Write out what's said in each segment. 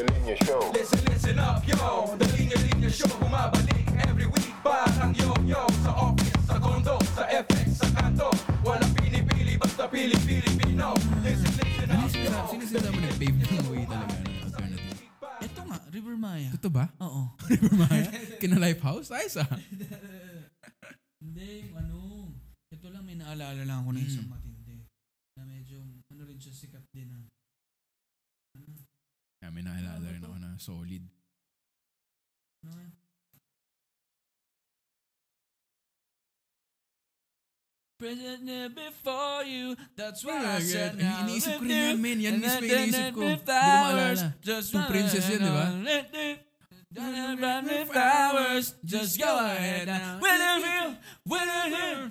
Linya Linya Show. Listen, listen up, yo The Linya Linya Show Bumabalik every week Parang yo-yo Sa office, sa condo, sa FX, sa kanto Walang pinipili, basta pili-Pilipino Listen, listen Ano up, yo sinasabi mo na the way talaga ng alternative? Ito nga, River Maya. Totoo ba? Oo. River Maya? Kina Lifehouse? Ayos ah. Hindi, ano. Ito lang, may naalala lang ako na isang Mm. matindi. Na medyo, ano rin siya, sikat din ah. Ano? Yeah, may naalala rin ako na solid. Ano there before you, that's why I said Ini- now iniisip ko rin yan, men. Yan mismo iniisip ko. Hindi ko maalala. Two princess yun, di ba? Don't run me flowers, just go ahead now. When you feel, when you feel,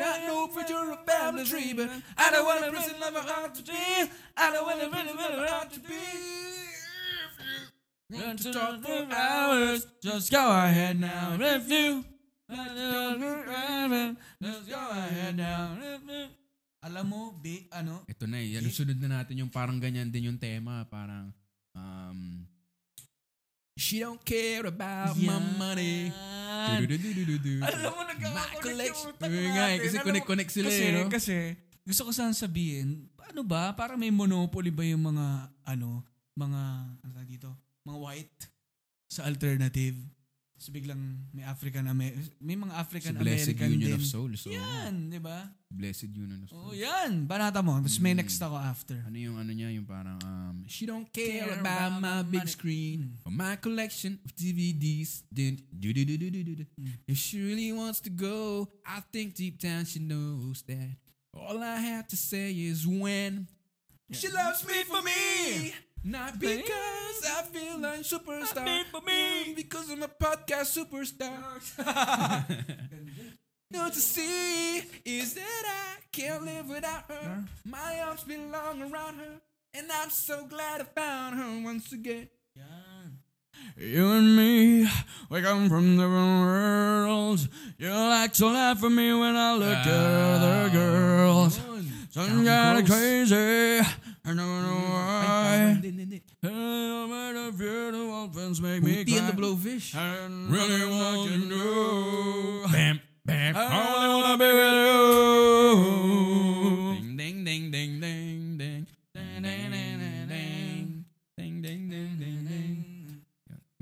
Got no future of family tree, but I don't wanna really love my heart to be. I don't wanna really, really heart to be. Want to talk for hours, just go ahead now. If you, just go ahead now. Alam mo, B, ano? Ito na eh. Ano, sunod na natin yung parang ganyan din yung tema. Parang, um, She don't care about my money. Alam mo, nagkakakonect yung utak nga eh, natin. kasi connect-connect sila kasi, eh, no? Kasi, gusto ko sana sabihin, ano ba, para may monopoly ba yung mga, ano, mga, ano dito, mga white sa alternative. So biglang may African Amer may mga African Blessed American Union din. of Souls. So, Yan, di ba? Blessed Union of Oh, Souls. yan. Banata mo. Tapos may Mm. next ako after. Ano yung ano niya, yung parang, um, She don't care, Care about, about my big money." screen or my collection of DVDs. Dun, du-du-du-du-du-du-du. Mm. If she really wants to go, I think deep down she knows that all I have to say is when she loves me for me. Not because I feel like superstar. me for me. Mm, Because I'm a podcast superstar. No to see is that I can't live without her. My arms belong around her, and I'm so glad I found her once again. Yan. You and me, we come from different worlds. You like to laugh at me when I look at other girls. Some kind of crazy. I don't know why. Hindi, hindi, hindi. No matter beautiful things make me Booty and the. Blowfish. I really want you to know. Bam, bam. I only wanna be with you. Ding, ding, ding, ding, ding, ding. Ding, ding, ding, ding, ding. Ding, ding, ding, ding, ding.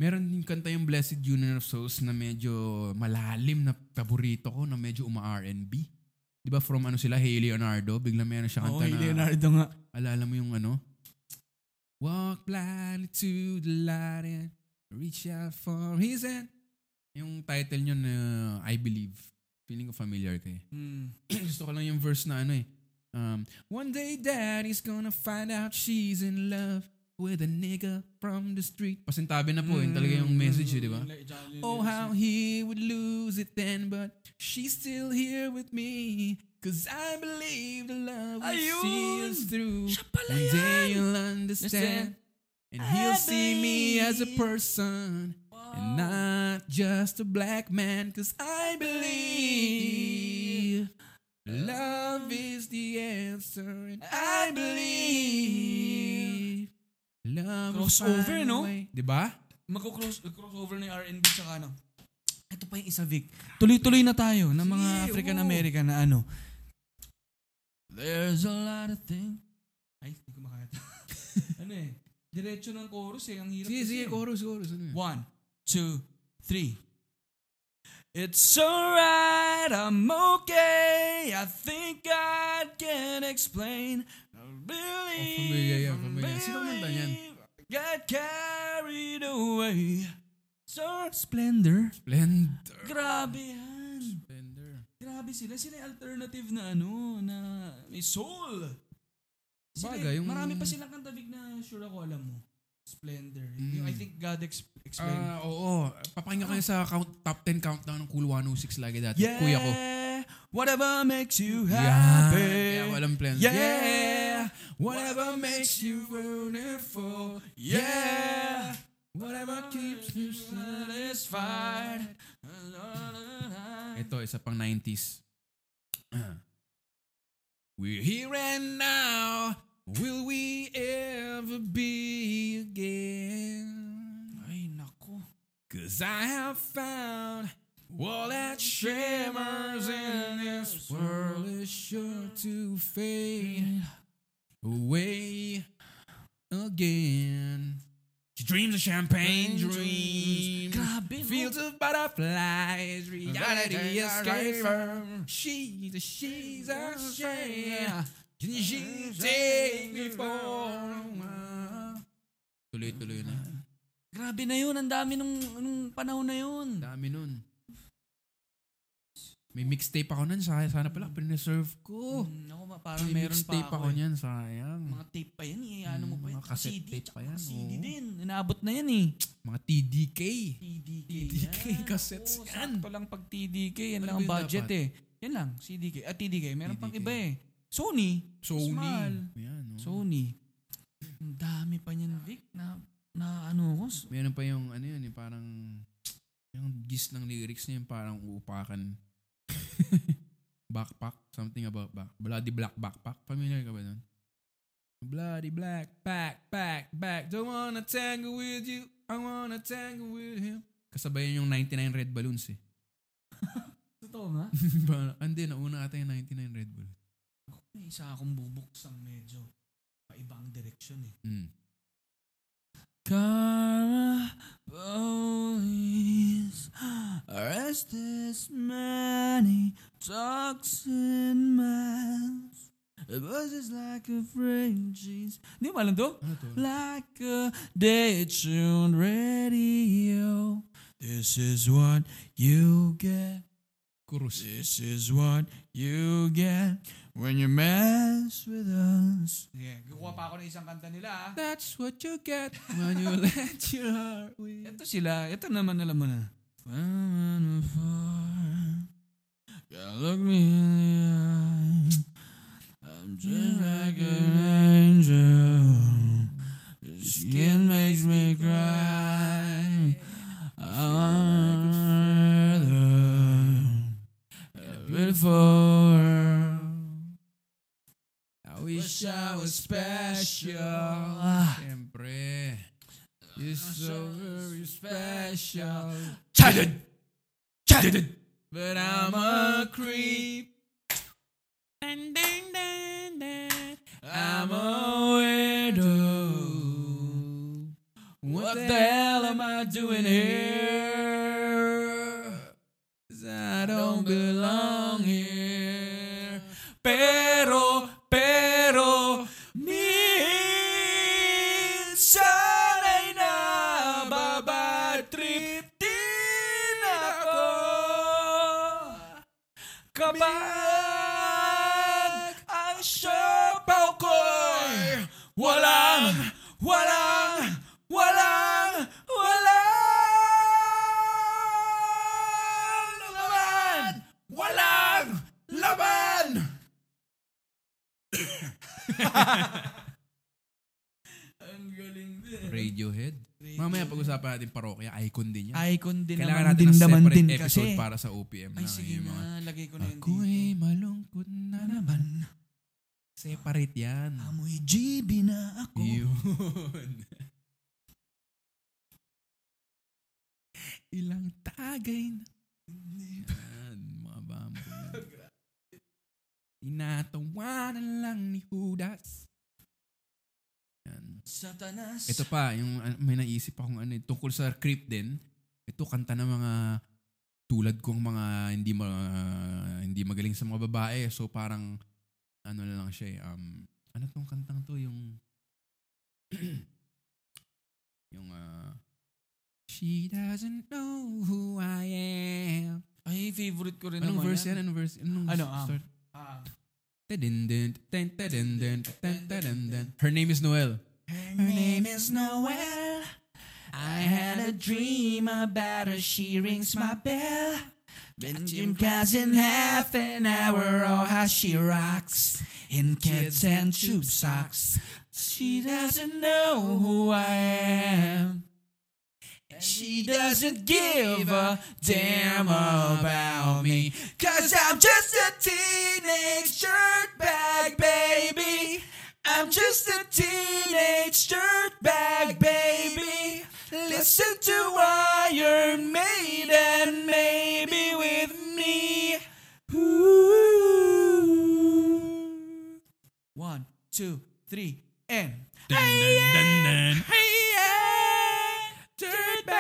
Meron din kanta yung Blessed Union of Souls na medyo malalim na paborito ko na medyo uma-R&B. Di ba from ano sila, Hey Leonardo, bigla meron siya Oo, kanta hey, na, Leonardo nga. alala mo yung ano? Walk blindly to the light and reach out for his hand. Yung title nyo na I Believe. Feeling ko familiar kayo. Hmm. Gusto ko lang yung verse na ano eh. Um, One day daddy's gonna find out she's in love with a nigga from the street. Pasintabi na po, yun talaga yung message eh, di ba? Oh, how he would lose it then, but she's still here with me. Cause I believe the love will see us through. One day you'll understand. And he'll see me as a person. And not just a black man. Cause I believe love is the answer. And I believe love Crossover, no? way. Diba? Magko-cross crossover na yung R&B tsaka ano. Ito pa yung isa, Vic. Tuloy-tuloy na tayo ng mga Sige, African-American na ano. There's a lot of things. Ay, hindi ko makaya. ano eh. Diretso ng chorus eh. Ang hirap Sige, sige, eh. chorus, chorus. Ano yun? One, two, three. It's alright, I'm okay. I think I can explain. Oh, familiar yan, I familiar. Sino kumanta niyan? Got carried away. So, Splendor. Splendor. Grabe yan. Splendor. Grabe sila. Sila yung alternative na ano, na may soul. Sila, Bagay, yung- Marami pa silang kanta Vic, na sure ako alam mo. Splendor. Yung I think God ex- explained. Ah, oo. Papakinggan kayo sa count, top 10 countdown ng Cool 106 lagi dati. Yeah, Kuya ko. whatever makes you happy. Kaya walang plan. Yeah, Whatever makes you beautiful, yeah. Whatever keeps you satisfied. Ito, isa pang 90s. We're here and now. Will we ever be again? Ay. Cause I have found all that shimmers in this world is sure to fade. Away again. She dreams of champagne dreams. No? Fields of butterflies, reality escapes her. She's a, she's a shame. Can she take me for? Tuloy-tuloy na. Grabe na yun. Ang dami nung, nung panahon na yun. Dami nun. May mixtape ako nun. Sana, sana pala, preserve ko. Hmm, ako parang May meron pa ako. ako eh. niyan, sayang. Mga tape pa yan. eh. Ano mo Mm, pa yan? mga cassette CD, tape tsaka pa yan, CD oo. din. Inaabot na yan eh. Mga TDK. TDK. TDK yan. cassettes Oo, yan. Sakto lang pag TDK. Yan Ano lang ba ang budget dapat? eh. Yan lang. CDK. At TDK. Meron pang TDK. iba eh. Sony. Sony. Small. Yan, oh. Sony. Ang dami pa niyan, Vic, na, na ano ko. Meron pa yung, ano yun, yung parang, yung gist ng lyrics niya, yung parang uupakan. backpack, something about back. Bloody black backpack. Familiar ka ba nun? Bloody black backpack, back. Don't wanna tangle with you. I wanna tangle with him. Kasabayan yung 99 red balloons eh. Totoo nga. Hindi, nauna ata yung 99 red balloons. May isa akong bubuksang medyo paibang direksyon eh. Mm. Karma police arrest this many toxin mouths. The buzz is like a frame cheese. Di mo alam to? Like a detuned radio. This is what you get. This is what you get when you mess with us. Yeah, kukuha pa ako ng isang kanta nila ah. That's what you get when you let your heart win. Ito sila, ito naman alam mo na. You look me in the eye. I'm just like an angel. Your skin makes me cry. I'm beautiful. I wish I was special. Siyempre. You're so very special. Chatted! Chatted! But I'm a creep. Dun, dun, dun, dun. I'm a weirdo. What the hell am I doing here? Para sa OPM Ay, na. sige yung mga, na. Lagay ko na yun Ako'y dito. malungkot na naman. Separate yan. Amoy GB na ako. Yun. Ilang tagay na. Yan, mga bambo. Tinatawanan lang ni Judas. Yan. Satanas. Ito pa, yung uh, may naisip akong ano, eh, tungkol sa creep din. Ito kanta ng mga tulad kong mga hindi ma, hindi magaling sa mga babae. So parang ano na lang siya eh. Um, ano tong kantang to? Yung yung uh, She doesn't know who I am. Ay, favorite ko rin Anong naman verse yan? Anong verse? Anong Ano, um, start? Tadindin. Her name is Noel. Her name is Noel. I had a dream about her. She rings my bell. Been gym class in half an hour. Oh, how she rocks in kids and tube socks. She doesn't know who I am. And she doesn't give a damn about me. Cause I'm just a teenage dirtbag, baby. I'm just a teenage dirtbag, baby. Listen to Iron Maiden, maybe with me. Ooh. One, two, three, and. Dun, dun, dun, dun. Hey, yeah, dirtbag.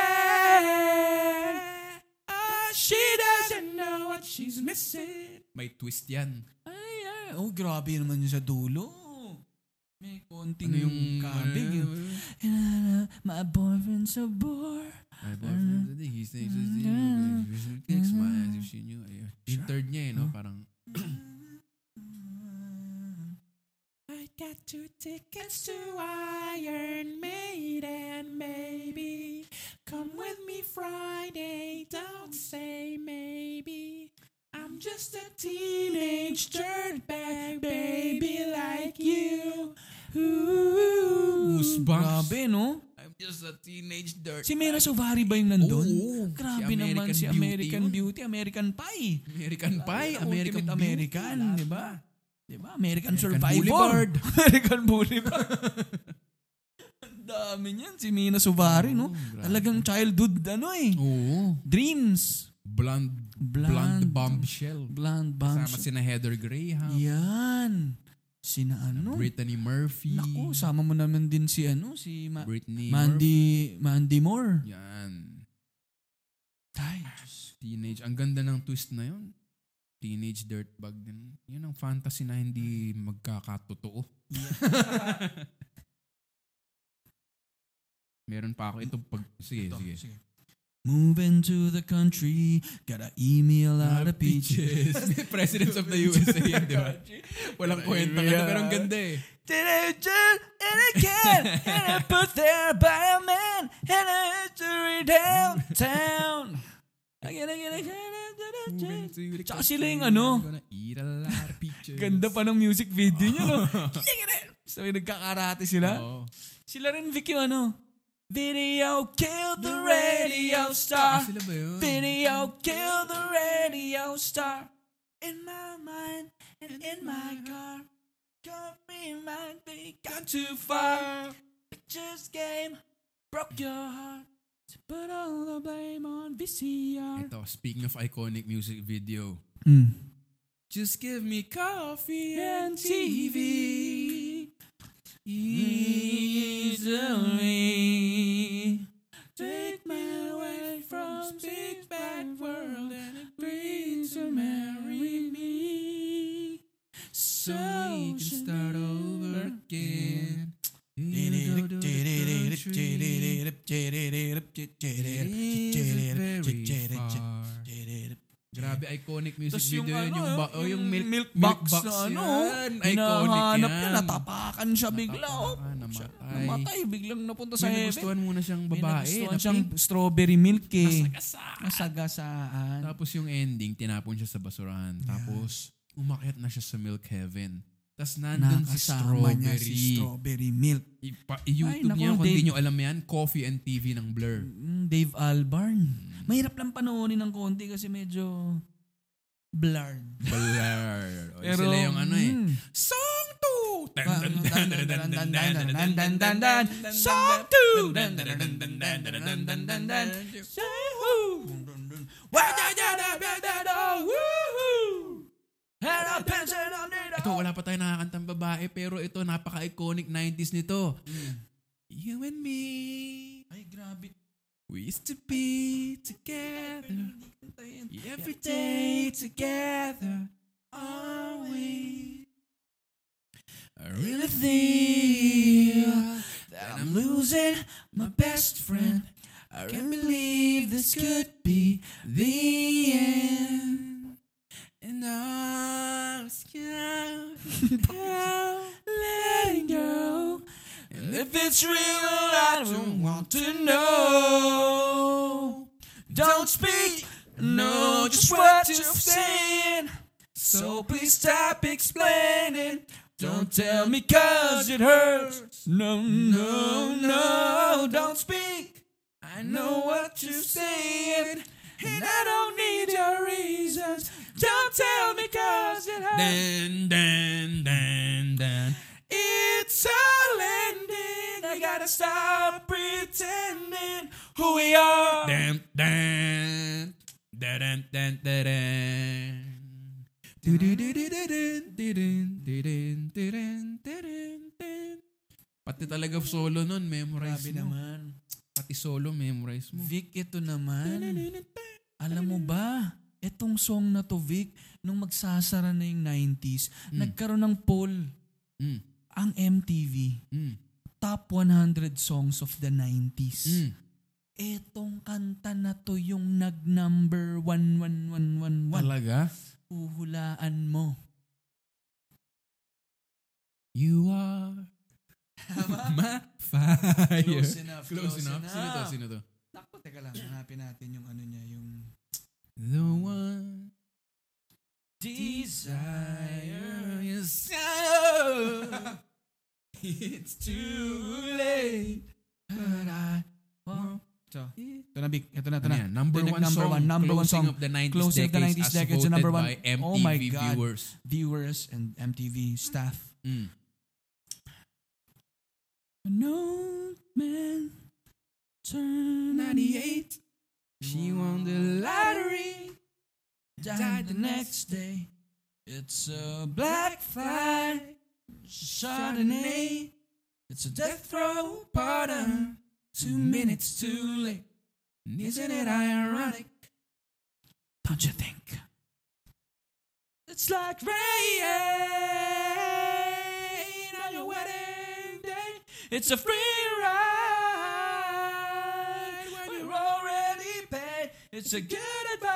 Ah, she doesn't know what she's missing. May twist yan. Ay, ay. Oh, grabe naman yun sa dulo. May konting Ano yung... kabig. "Ah, my boyfriend's a bore. My boyfriend today, he thinks it's you. Kicks my ass if she knew. Yung third niya eh, no? Parang, I got two tickets to Iron Maiden, maybe. Come with me Friday, don't say maybe. I'm just a teenage dirtbag baby like you. Goosebumps. Grabe, no? I'm just a teenage dirt. Si Mena Suvari ba yung nandun? Oo. Grabe Si naman American si Beauty American yun. Beauty, American Pie. American Pie, American Ultimate Beauty. American, di ba? Di ba? American, American Survivor. Boulevard. American Boulevard. Dami niyan. Si Mina Suvari, no? Grabe. Talagang childhood, ano eh. Oo. Dreams. Blonde, Blonde. blonde bombshell. Blonde Kasama bombs. sina Heather Graham, Yan. Sina ano? Brittany Murphy, Naku, sama mo naman din si ano, si Ma- Britney Murphy. Mandy, Mandy Moore. Yan. Ay, Diyos. Teenage. Ang ganda ng twist na yun. Teenage dirtbag din. Yun ang fantasy na hindi magkakatotoo. Meron pa ako. Ito pag... Sige, Ito, sige. sige. Moving to the country, gotta email out of peaches. Presidents of the USA, yun, di ba? Walang kwenta ka na, pero ang ganda eh. Teenager in a can, and I put there by a man, and a history downtown. Again, again, again, again, again. Tsaka sila yung ano, Gonna eat a lot of peaches. ganda pa ng music video niya, no? Sabi nagkakarate sila. Sila rin Vic yung ano, Video killed the radio star. Sila ba yun? Video killed the radio star. In my mind and in my car. Coffee might be gone too far. Pictures game broke your heart. To put all the blame on VCR. Ito, speaking of iconic music video. Mm. Just give me coffee And and TV. Easily. Take me away from big bad world and agree to marry me. So we can start over again. Grabe, iconic music Tapos yung video yun. ano, Yung, ba- oh, yung milk, milk milk box, na ano, yan. Iconic hinahanap yan. niya, natapakan siya bigla. Oh. Natapakan, namatay. Siya, namatay, biglang napunta sa May heaven. nagustuhan muna siyang May babae. nagustuhan na siyang pink. strawberry milk eh. Nasagasaan. Nasagasaan. Tapos yung ending, tinapon siya sa basurahan. Tapos, umakyat na siya sa milk heaven. Tapos nandun si Nakasama niya Strawberry. si strawberry milk. Ipa- i-YouTube Ay, naku, niya kung Dave. di nyo alam yan. Coffee and TV ng Blur. Mm, Dave Albarn. Mahirap lang panoonin ng konti kasi medyo blurred. Blur. O, Pero, sila yung ano eh. mm. Song 2! Song two. Ito, wala pa tayo nakakantang babae, pero ito, napaka-iconic 90s nito. You and me, Ay, grabe. we used to be together. Every day together, are we? I really feel that I'm losing my best friend. I can't believe this could be the end. And I'm scared about letting go. And if it's real, I don't want to know. Don't speak, know just what you're saying. So please stop explaining. Don't tell me cause it hurts. No, no, no, don't speak. I know what you're saying. And I don't need your reasons. Don't tell me cause it hurts. Dan, dan, dan, dan. It's all ending. I gotta stop pretending. who we are. Du-du-du-du-du-dun, du-dun, du-dun, du-dun, du-dun, dun. Pati talaga solo nun, memorize Grabe mo. naman. Pati solo, memorize mo. Vic, ito naman. Alam mo ba, itong song na to, Vic, nung magsasara na yung 90s, nagkaroon ng poll Mm, ang MTV. mm, Top 100 songs of the 90s. mm. Etong kanta na to yung nag-number 11111. Talaga? Uhulaan mo. You are my fire. Close enough, Close, close enough. Sino to? enough. Sino to? Naku, teka lang. Hanapin natin yung ano niya, yung... The one Desire. is It's too late. But I want... So, ito na, Vic. Ito na, ito Ano na. yan? Number Ito one number song. one, number one closing song. of the 90s Closing of the decades 90s as decades, voted number one. by MTV Oh my God. viewers. Viewers and MTV staff. Mm. An old man turned 98. She won the lottery. died the next day. It's a black flag, Chardonnay. It's a death row pardon. Two minutes too late. Isn't it ironic? Don't you think? It's like rain on your wedding day. It's a free ride. We're already paid. It's a good advice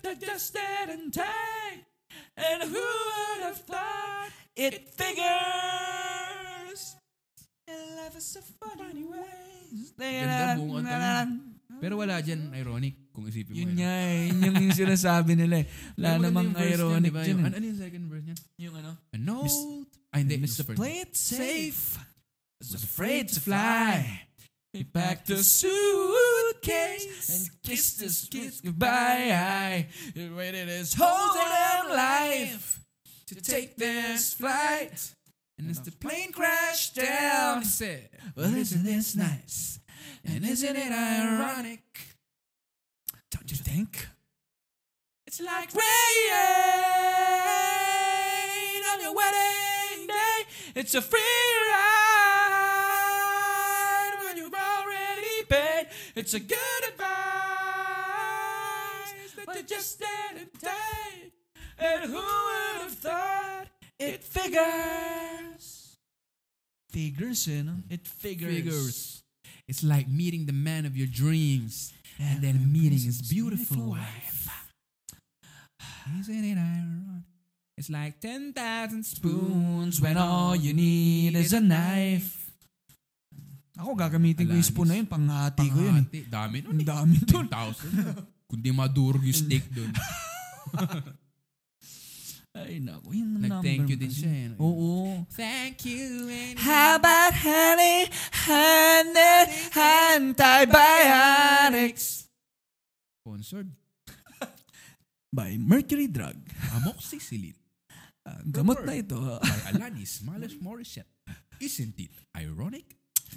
that just didn't take. And who would have thought it figures? And life is a funny ways. Ganda buong kanta Pero wala dyan ironic kung isipin mo. Yun yun. nga eh. Yun yung, yung sinasabi nila eh. Wala namang ironic diba? dyan Yung, eh. ano, ano yung second verse niyan? Yung ano? An old... Ay, hindi. Mr. Play it safe. Was afraid to fly. He packed a suitcase and kissed his kiss goodbye. He waited his whole damn life to take this flight. And as the plane crashed down, he said, Well, isn't this nice? And isn't it ironic? Don't you think? It's like rain on your wedding day. It's a free ride when you've already paid. It's a good advice that you just didn't take. And who would have thought it figures? Figures, you know? It figures. figures. It's like meeting the man of your dreams and then meeting his beautiful wife. Isn't it ironic? It's like 10,000 spoons spoons when all you need is a knife. Ako gagamitin ko yung spoon na yun, panghati ko yun. Dami nun eh. dami doon. 10,000. Kundi madurog yung steak doon. Ay, naku, yung Nag-thank number you din siya. eh. Oo. Thank you. And How about honey, honey, antibiotics? Sponsored. By Mercury Drug. Amoxicillin Ang gamot na ito. by Alanis Miles Morissette. Isn't it ironic?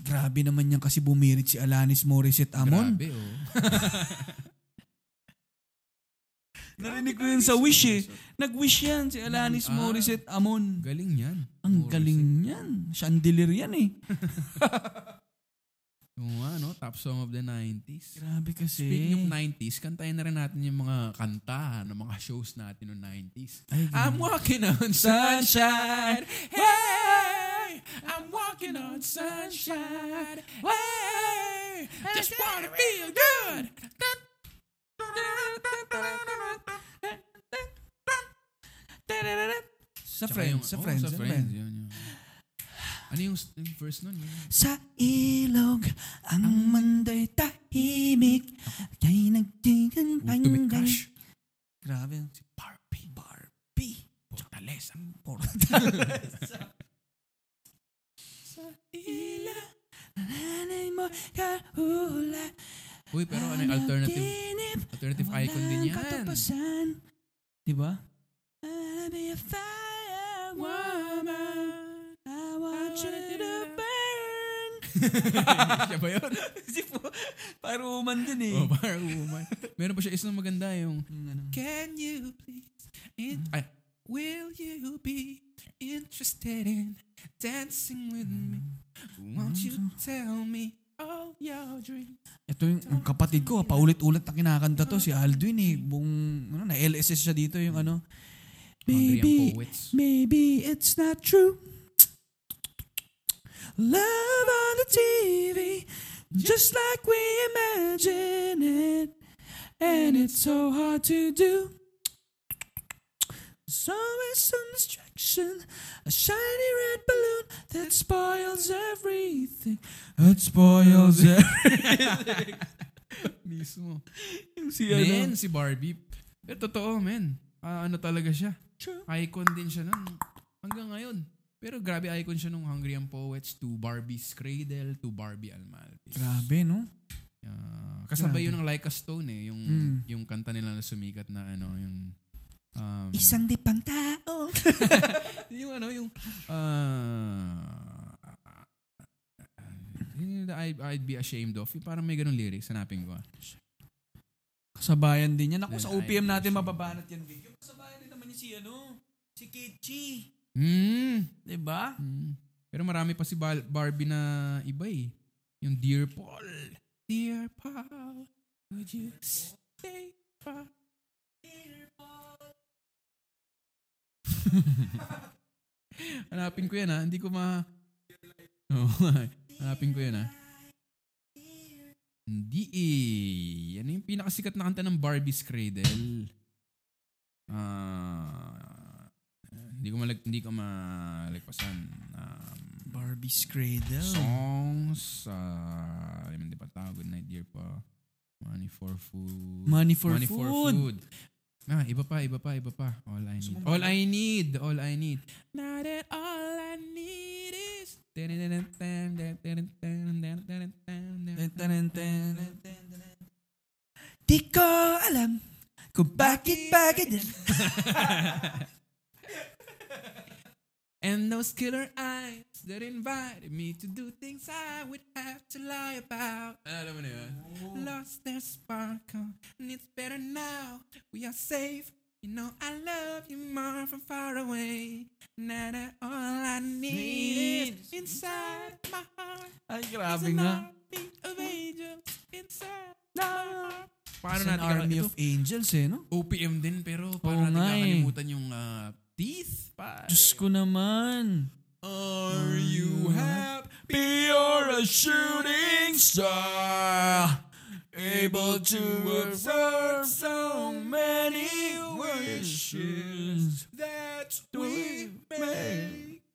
Grabe naman yan kasi bumirit si Alanis Morissette Amon. Grabe, oh. Narinig ko yun sa Wish eh. Nag-wish yan si Alanis Ah. Morissette Amon. Galing yan. Ang Morissette. galing yan. Chandelier yan eh. Yung ano, top song of the 90s. Grabe kasi. Speaking of 90s, kantayin na rin natin yung mga kanta ng mga shows natin noong 90s. Ay, I'm walking on sunshine. Hey, I'm walking on sunshine. Hey, just wanna feel good. Sa Tsaka friends, sa friends, sa sa friends. Yun, yun. Ano yung, yung first nun? Yun. Sa ilog, ang mundo'y tahimik. Kay Ultimate crush. Grabe. Si Barbie. Barbie. Fortaleza. Fortaleza. Sa ila, nanay mo kahula. Uy, pero ano yung alternative? Alternative icon din yan. katapusan. Diba? I'll be a fire woman. I want you to burn. Siya ba yun? si po, para woman din eh. oh, para woman. Meron pa siya isang maganda yung, ano. Can you please, in, ay, will you be interested in dancing with me? Won't you tell me all your dreams? Ito yung, yung kapatid ko, paulit-ulit na kinakanta to, si Aldwin eh. Buong, ano, na LSS siya dito yung ano. Maybe, maybe it's not true. Love on the TV, just like we imagine it. And it's so hard to do. There's always some distraction, a shiny red balloon that spoils everything. That spoils everything. Mismo. Yung si Men, si Barbie. Eh, totoo, men. Ah, ano talaga siya? True. Icon din siya nun. Hanggang ngayon. Pero grabe icon siya nung Hungry and Poets to Barbie's Cradle to Barbie Almaltis. Grabe, no? Ah, kasabay Grabe. yun ng Like a Stone eh. Yung, Mm. yung kanta nila na sumikat na ano, yung... Um, Isang di pang tao. yung ano, yung... ah yun yung I, I'd be ashamed of. Yung parang may ganun lyrics. Hanapin ko. Kasabayan din yan. Ako sa OPM natin mababanat yan video. Kasabayan din naman niya si ano, si Kichi. Hmm. Diba? Mm. Pero marami pa si Barbie na iba eh. Yung Dear Paul. Dear Paul, would you stay pa? Hanapin ko yan ha. Hindi ko ma... Oh, hanapin ko yan ha. Hindi eh. Yan yung pinakasikat na kanta ng Barbie's Cradle. Ah... hindi ko malag hindi ko malagpasan. Um, Barbie's Cradle. songs uh, hindi pa tawag good night dear pa money for food Money for money food. for food ah iba pa iba pa iba pa. All I need. All I need all I need. Now that all I need is Di ko alam kung bakit bakit. And those killer eyes that invited me to do things I would have to lie about. Alam mo na yun? Lost their sparkle, and it's better now. We are safe. You know I love you more from far away. Now that all I need is inside my heart. Ay, grabe nga. of angels inside my heart. Paano natin army ito? of angels eh, no? OPM din pero Oo paano natin eh. kakalimutan yung ah, teeth? Pa. Diyos ko naman. Are you happy? You're a shooting star, able to observe so many wishes that we make.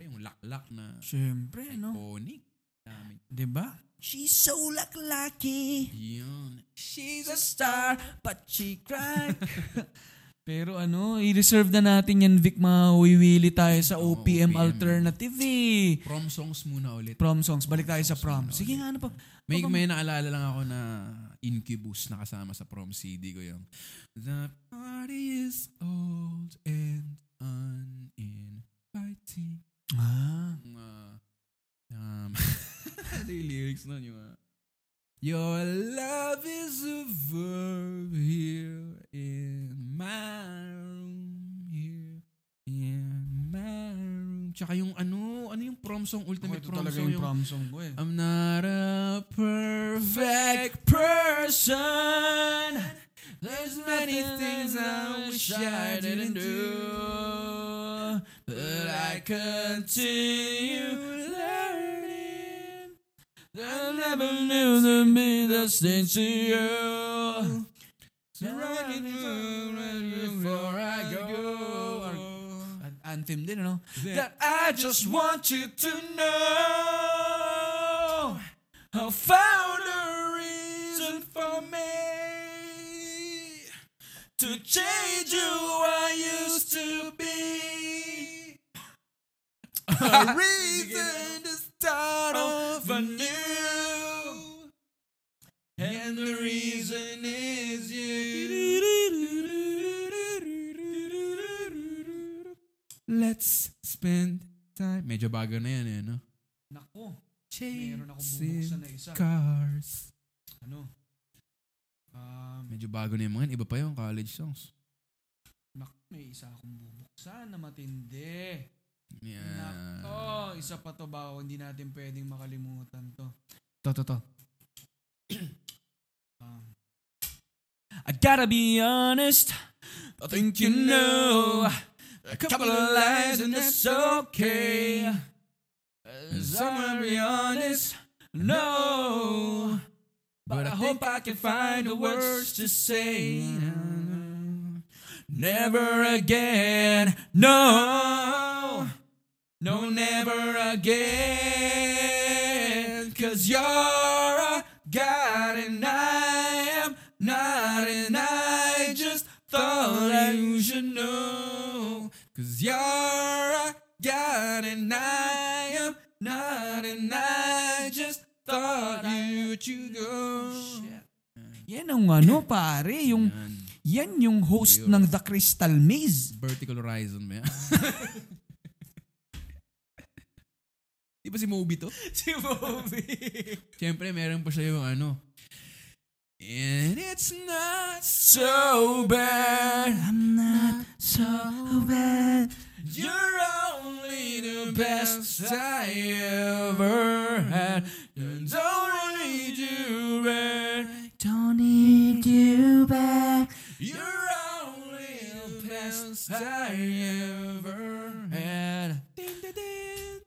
Yung laklak na Siyempre, no? iconic. Dami. Diba? She's so lucky. Yun. She's a star, but she cried. Pero ano, i-reserve na natin yan, Vic. Mawiwili tayo sa OPM, OPM. alternative eh. Prom songs muna ulit. Prom songs. Balik tayo sa prom. Sige nga, ano pa? May, Baka- may naalala lang ako na Incubus na kasama sa prom CD ko yung The party is old and uninviting. Ah. Yung, ah, um, ano yung lyrics nun? Yung, ah, Your love is a verb here in room, here in my room. Tsaka yung ano, ano yung prom song, ultimate prom song. yung, prom song ko eh. I'm not a perfect person. There's many things I wish I didn't do, but I continue learning. I never knew to be the same to you. So I can before I go. An- Anthem din, ano? That I just want you to know I found a reason for me to change who I used to be. A reason to start off anew. And the reason Let's spend time. Medyo bago na yan eh, no? Nako. Meron akong bubuksan na isa. cars. Ano? Um, Medyo bago na yung mga. Iba pa yung college songs. nak, may isa akong bubuksan na matindi. Yeah. Nako, isa pa to ba? Hindi natin pwedeng makalimutan to. To, to, to. um, I gotta be honest. I think you know a couple of lies and that's okay. Someone be honest. No. But I hope I can find the words to say. Never again. No. No, never again. Cause you're a God and I am not, and God and I am not, and I just thought you should go. Yan ang ano pare, yung Yan. yan yung host ng The Crystal Maze. Vertical Horizon ba yan? Di ba si Moby to? si Bobby. Siyempre, meron pa siya yung ano. And it's not so bad. I'm not so bad. You're only the best I ever had. You don't need you back. Don't need you back. You're only the best I ever had. Ding, ding, ding.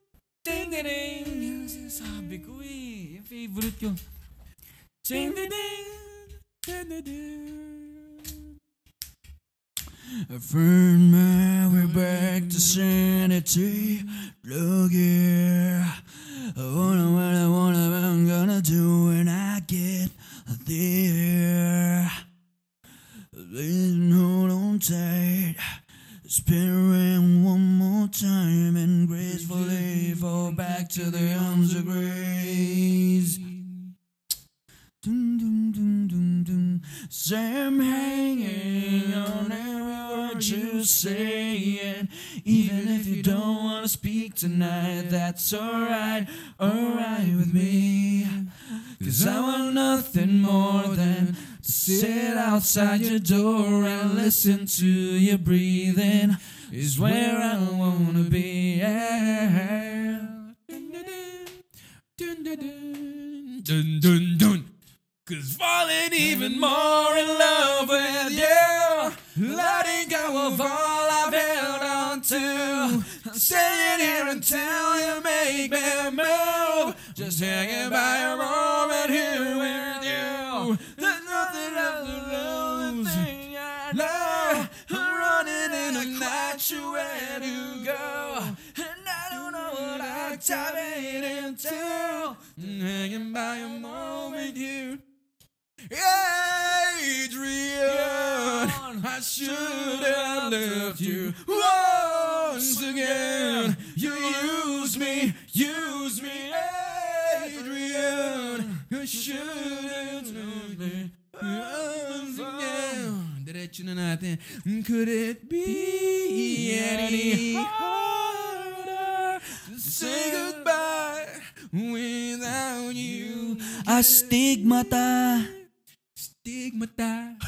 Ding, ding, ding. Sinasabi ko eh. Yung favorite ko. Ding, ding, ding. Ding, ding, ding. Friend man, we're back to sanity. Look here. I wonder what I wanna, I'm gonna do when I get there. Please hold on tight. Spin around one more time and gracefully fall back to the arms of grace. Dun, dun, dun, dun, dun. Sam hanging on every word you say, and even if you don't wanna speak tonight, that's alright, alright with me. Cause I want nothing more than to sit outside your door and listen to you breathing. Is where I wanna be. Yeah. Dun, dun, dun, dun, dun. Cause falling even more in love with you, letting go of all I've held on to. Staying here until you make me move. Just hanging by a moment here with you. There's nothing else to lose. I'm running in a you where to go. And I don't know what I'm tapping into. Hanging by a moment here. Adrian, I should have left you once again. You use me, use me, Adrian. I should have left me once again. Diretso na natin. Could it be any harder to say goodbye without you? Astigmata. Stigmatized.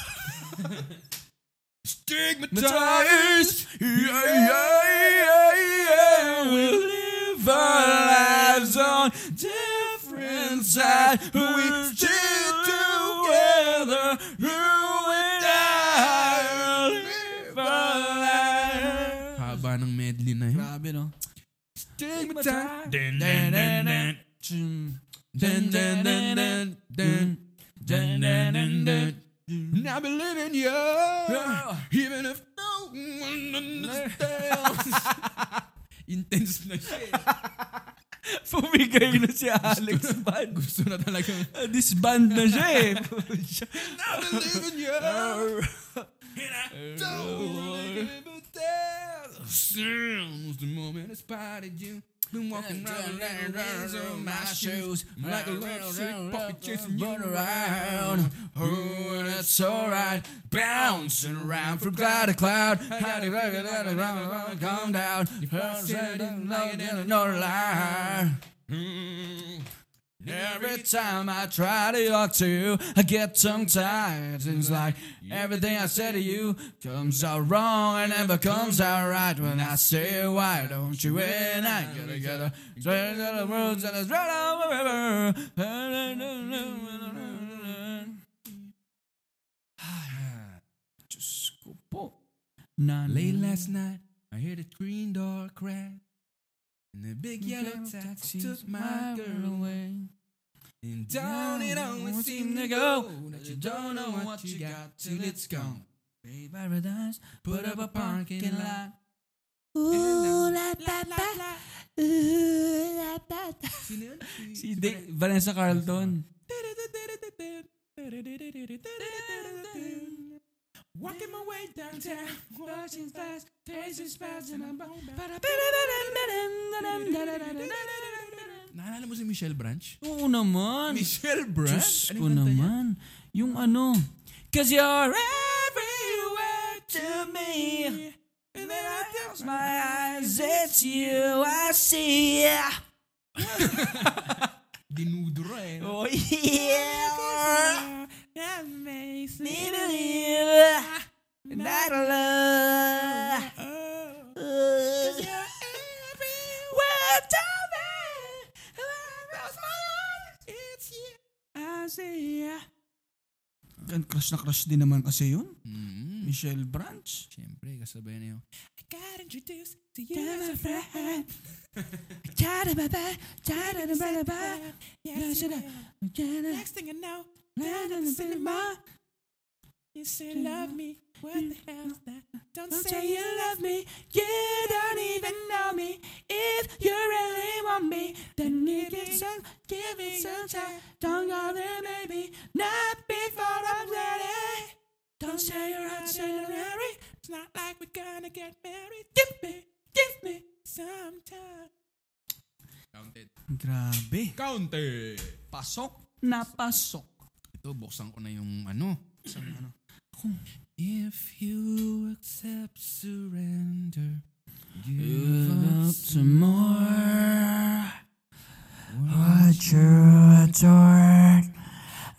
Stigmatized. Yeah, yeah, yeah, yeah. We live our lives on different sides. We still together. You and I live our lives. Haba ng medley na yun. Grabe no? Stigmatized. Dun, dun, dun, dun. Dun, dun, dun, dun, dun. Dun, dun, dun, dun. And I believe in you, even if no one understands. Intense na siya eh. Pumigay na si Alex Band. Gusto na talaga. Disband na siya eh. I believe in you. And I don't wanna live without. Since the moment I spotted you. Been walking round and round on my shoes like a little sick puppy chasing you around. Oh, that's alright. Bouncing around from cloud to cloud. How do you calm down? If I said it like it in another line. Mm. Every time I try to talk to you, I get tongue tied. Seems like everything I say to you comes out wrong and never comes out right. When I say why don't you and I get together? Straight to the roots and it's right on the river. Diyos ko po. Na, Late last night, I heard the green door crack. And the big yellow taxi took my girl away. And down it always seemed to go that you don't know what you got till it's gone. Bay Paradise, Put up a parking lot. Ooh, la, la, la. Ooh, la, la, la. Si De- Vanessa Carlton. Walking my way downtown, watching stars, tasting spells, and I'm Naalala mo si Michelle Branch? Oo naman. Michelle Branch? Diyos Anong ko naman. Yung ano. Cause you're everywhere to me. And then I close my eyes, it's you I see. Dinudura eh. no? Oh yeah. That makes Me believe that love. Crush na crush din naman kasi yun. Mm, Michelle Branch. Siyempre, kasabay na yung I got introduced to you Yeah, as a friend. Next thing I know, you say love me. What the hell's that? Don't, say you love me. You don't even know me. If you really want me, then you can some, give me some time. Don't go there, baby. Not before I'm ready. Don't say you're itinerary. It's not like we're gonna get married. Give me, give me. Sometime. Counted. Grabe. Counted. Pasok na pasok. Ito, buksan ko na yung ano. Isang ano. If you accept surrender, Give up some more. What you adored,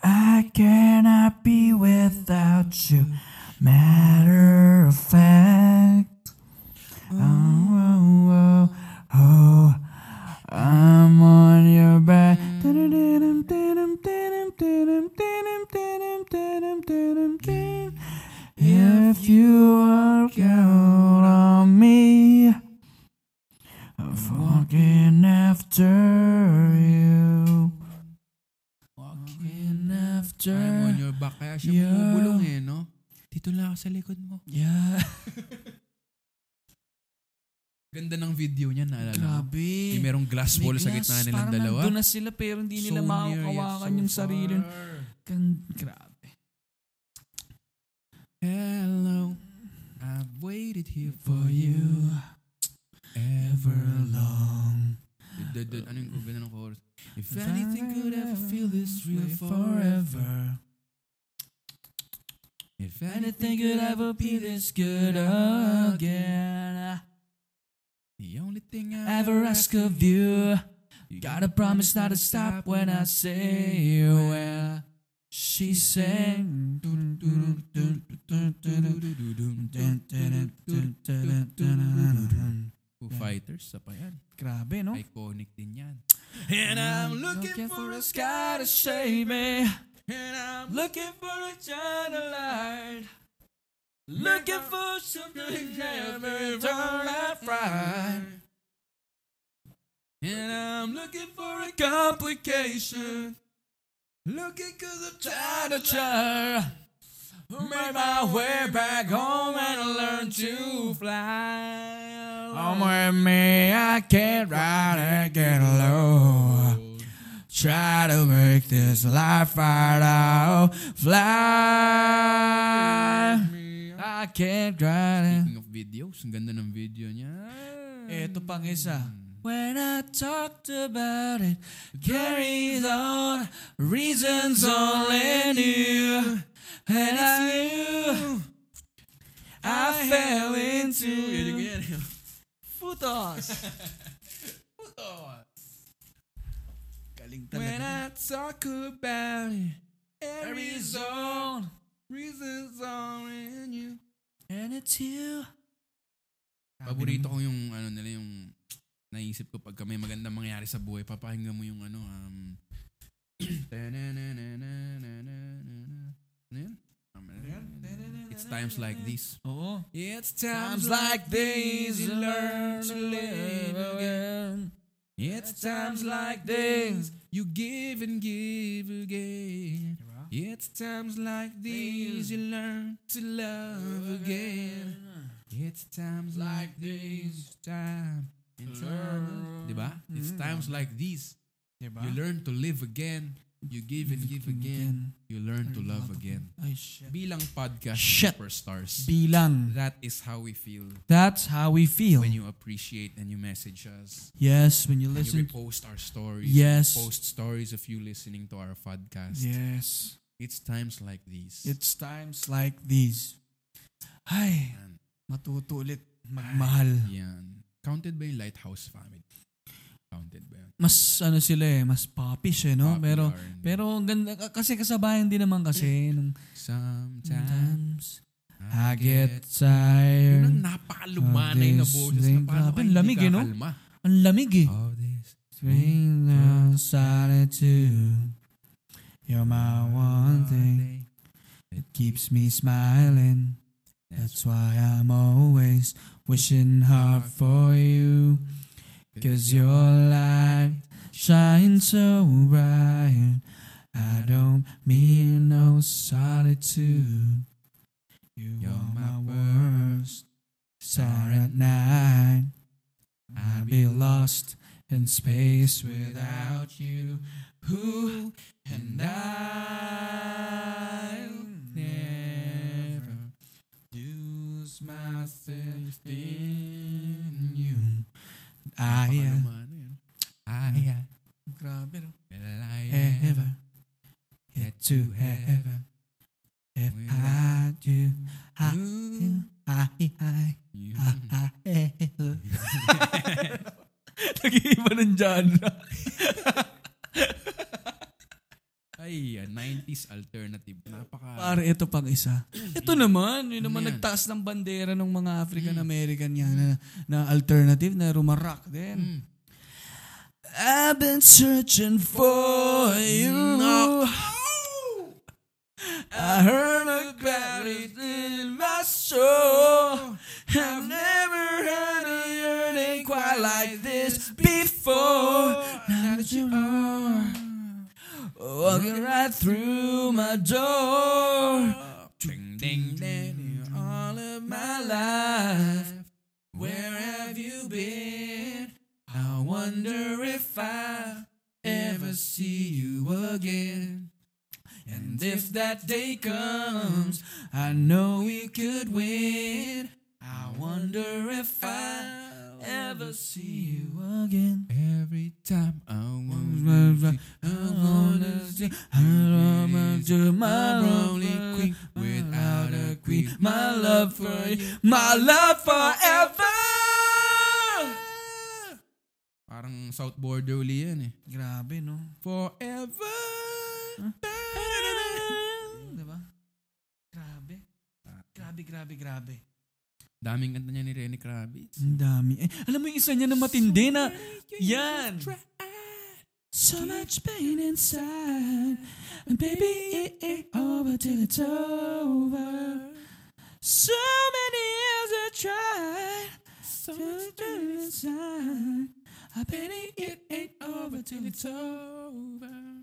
I cannot be without you. Matter of fact, oh, oh, oh, oh, I'm on your back. If you work out on me, I'm walking after you. Walking after. I'm on your back. Kaya siya Yeah. bumubulong eh, no? Dito lang ako sa likod mo. Yeah. Ganda ng video niya, naalala? Grabe. Yung merong glass wall sa gitna nilang dalawa. Doon na sila pero hindi nila So makakawakan so yung sarili. Gan- grabe. Hello, I've waited here For you, ever long. Ano yung ganda ng chorus? If anything could ever feel this real forever. If Anything could ever be this good again. The only thing I Ever ask of you, you gotta promise not to stop when I say well. She sang. Foo Fighters, sa pa yan. Grabe, no? Iconic din yan. And I'm looking for a sky to save me. And I'm looking for a China light. Looking for something never turn out right. And I'm looking for a complication. Looking cause I'm trying to try. Make my way back home and learn to fly. Home with me, I can't ride and get low. Try to make this life out. Fly. I can't ride Speaking of videos, ang ganda ng video niya. Ito pang isa. Hmm. When I talked about it, carries on reasons only knew. And I knew I fell into. Putos. Galing talaga. When I talk about it, every zone, reasons you. And it's you. Paborito ko yung ano nila yung naisip ko pagka may magandang mangyari sa buhay, papakinggan mo yung ano um It's times like this. Oo. It's Times like these you learn to live again. It's times like these you give and give again. It's times like these you learn to love again. It's times like these time and time. Diba? It's mm. times like these you learn to live again. You give and give again. You learn to love again. Ay, shit. Bilang podcast Shit. superstars, Bilang. that is how we feel That's how we feel. when you appreciate and you message us. yes, when you When you listen. repost our stories. Yes. Post stories of you listening to our podcast. Yes. It's times like these. It's times like these. Ay, Yan. matuto ulit magmahal. Yan. Counted yung Lighthouse family? Counted ba yan? Mas ano sila eh, mas popish eh, no? Popular Pero, and- pero ang ganda, kasi kasabayan din naman kasi nung Sometimes I get Yun tired. ang napakalumanay na Of boses thing. na paano Grabe, ka ang lamig eh, no? Ang lamig eh. All this. Swing the solitude. You're my one thing. It keeps me smiling. That's why I'm always wishing hard for you. Cause your light shines so bright. I don't mean no solitude. You You're my my worst star at night. I'd be lost in space without you. Who and I'll never lose in you. I am Napakalumanay, no? I am grabe no? well, I ever get to heaven if I do. I do. I, I. I, I, Nag-iiba ng genre. Ay, ah, 90s alternative. Napaka... Pare, ito pang isa. Ito naman, yun naman Ano yan? nagtaas ng bandera ng mga African-American yan na, na alternative na rumarak din. Mm. I've been searching for you. I heard about it in my soul. I've never had a yearning quite like this before. Now that you are walking right through my door. Ding, ding, ding. All of my life, where have you been? I wonder if I ever see you again. And if that day comes, I know we could win. I wonder if I'll ever see you again. Every time I want I wanna see I to my lonely queen without a queen. My love for you, my love forever. Parang South Border uli yan eh. Grabe, no? Forever. Diba? Grabe. Grabe, grabe, grabe. Daming kanta niya ni Rene Kravitz. Ang dami. Eh, alam mo yung isa niya na matindi na, yan! So much pain inside And baby, it ain't over till it's over So many years I tried So much pain inside And baby it ain't over till it's over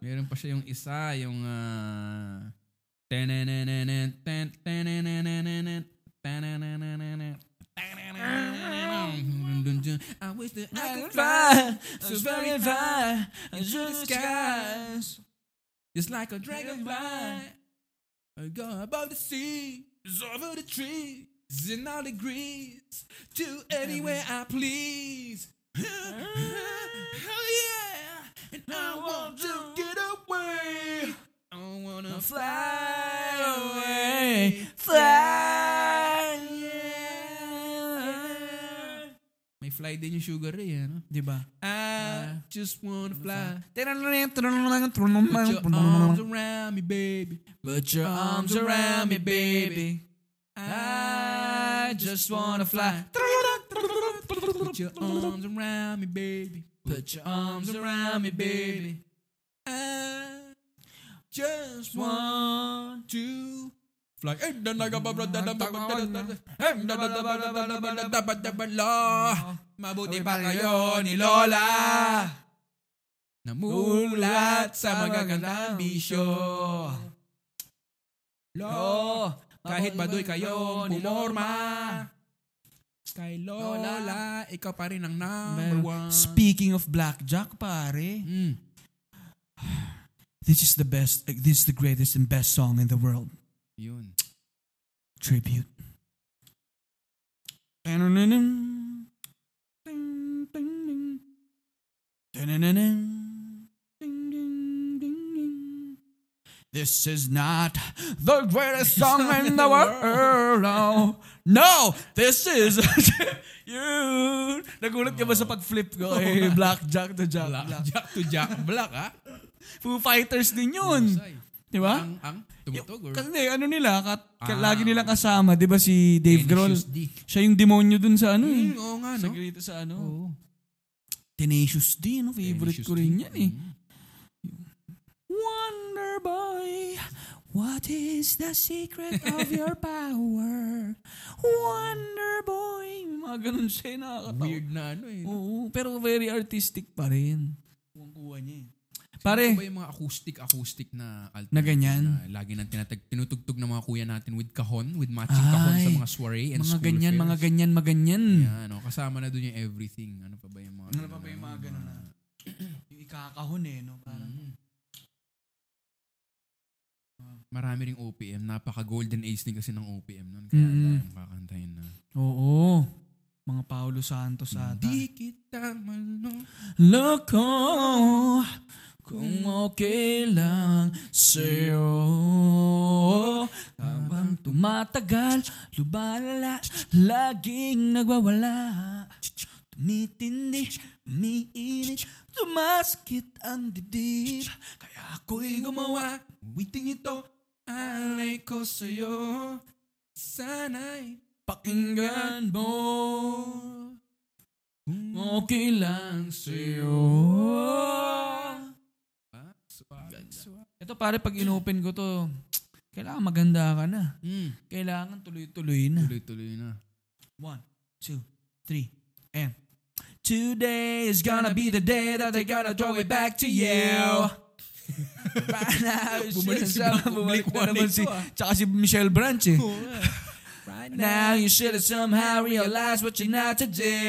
Meron pa siya yung isa, yung uh, I wish that I could fly so very far into the skies. Just like a dragonfly. I go above the sea, over the trees, in all degrees to anywhere I please. oh yeah, and I want to get away. I wanna fly away, fly. Fly din yung Sugar Ray, ano? Di ba? I ah. just wanna fly. Put your arms around me, baby. Put your arms around me, baby. I just wanna fly. Put your arms around me, baby. Put your arms around me, baby. I just want Want to fly. Eh, Mabuti pa kayo ni Lola. Namulat sa magagandang bisyo. Lo, kahit baduy kayo ni Lorma. Kay Lola, ikaw pa rin ang number one. Speaking of blackjack, pare. Mm. This is the best, this is the greatest and best song in the world. Yun. Tribute. This is not the greatest song in the world. No, no this is you. Nagulat ka ba sa oh. pag-flip ko kay Blackjack to Jack Black, Black? Jack to Jack Black, ha? Foo Fighters din yun. Di ba? Ang, ang tumutog or Kasi ano nila, kat, ka- Ah. lagi nilang kasama, di ba si Dave Grohl? D. Siya yung demonyo dun sa ano eh. Mm, oo nga, Sa no? grito sa ano. Oo. Tenacious D, no? Favorite Tenacious ko rin D. yan eh. Mm. Wonder Boy, what is the secret of your power? Wonder Boy. May Mga ganun siya, eh, nakakatawa. Weird na ano eh. Oo, pero very artistic pa rin. Kuha niya eh. Pare. Ba yung mga acoustic-acoustic na alternate Na ganyan? Na lagi nang tinatag, tinutugtog ng mga kuya natin with kahon, with matching kahon sa Ay, mga soiree and mga school ganyan, fairs. mga ganyan, maganyan. Yan, no? kasama na dun yung everything. Ano pa ba yung mga Ano pa ba yung mga ganun na? Yung ikakahon eh, no? Parang, Mm. Marami ring OPM. Napaka-golden age din kasi ng OPM nun. Kaya Mm. mm. kakantahin na. oo. Mga Paulo Santos ata. Di kita malo. Look ko kung okay lang sa'yo. Habang tumatagal, lubalala, laging nagwawala. Tumitindi, umiinit, tumaskit ang dibdib. Kaya ako'y gumawa. Witing ito, alay ko sa'yo. Sana'y Pakinggan mo, kung okay lang sa'yo. Ito pare, pag inopen ko to, kailangan maganda ka na. Mm. Kailangan tuloy-tuloy na. Tuloy-tuloy na. One, two, three, and Today is gonna be the day that they're gonna throw it back to you. Right now, it's Bumalik si Blanco bumalik na naman si, Blink-182, tsaka si Michelle Branch eh. Right Now you should have somehow realized what you're not to do.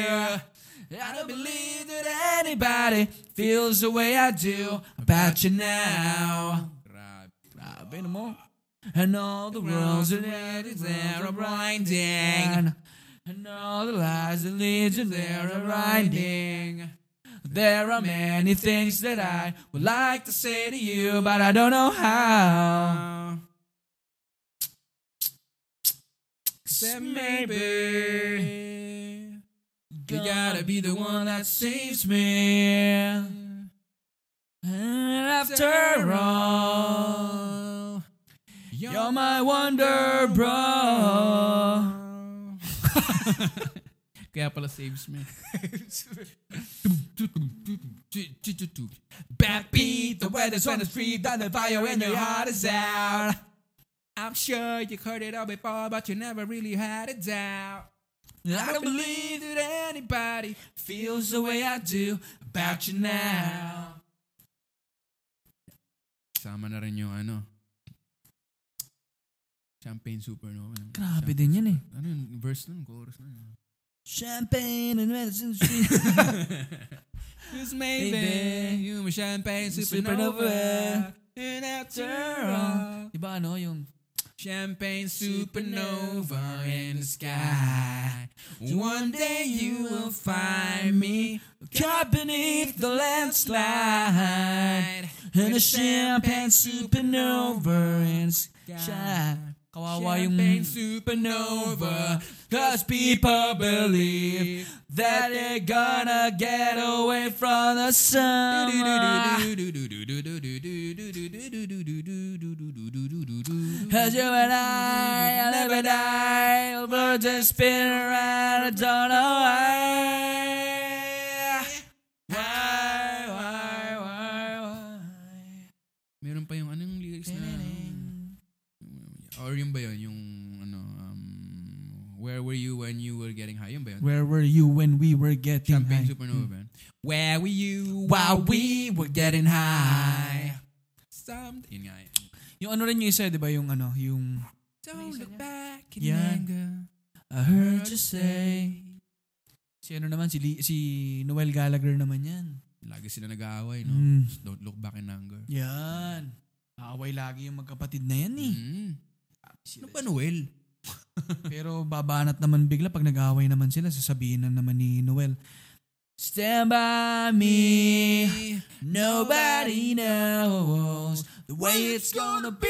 I don't believe that anybody feels the way I do about you now. And all the worlds that lead there are blinding. And all the lies that lead you there are blinding. There are many things that I would like to say to you, but I don't know how. Except maybe you gotta be the one that saves me. And after all, you're my wonder bro. Kaya pala saves me. Backbeat, the weather's on the street, and the fire in your heart is out. I'm sure you heard it all before, but you never really had it down. I don't believe that anybody feels the way I do about you now. Sama na rin yung ano. Champagne Supernova. Grabe din yan eh. Ano yung verse nun? Chorus nun. Champagne and medicine street. Just maybe you my champagne supernova. And after all. Diba ano yung Champagne supernova in the sky. One day you will find me Caught beneath the landslide And a champagne supernova in the sky Kawawa yung Champagne supernova. Cause people believe That they're gonna get away from the sun Cause you and I, I'll never die Birds are spinning around, I don't know why. Why, why, why, why? Meron pa yung anong lyrics na or yun ba yun? Yung ano um where were you when you were getting high? Yun ba yun? Where were you when we were getting Champagne high? supernova ba yun? where were you While we were getting high? Some, yun nga yun. Yung ano rin yung isa, di ba? Yung ano, yung Don't look back in Yan. anger. I heard you say Si ano naman, si, Lee- si Noel Gallagher naman yan. Lagi sila nag-aaway, no? Mm. Don't look back in anger. Yan. Away lagi yung magkapatid na yan eh. Mm. Ano ba, Noel? Pero babanat naman bigla pag nag-away naman sila, sasabihin na naman ni Noel, Stand by me, nobody knows the way it's gonna be.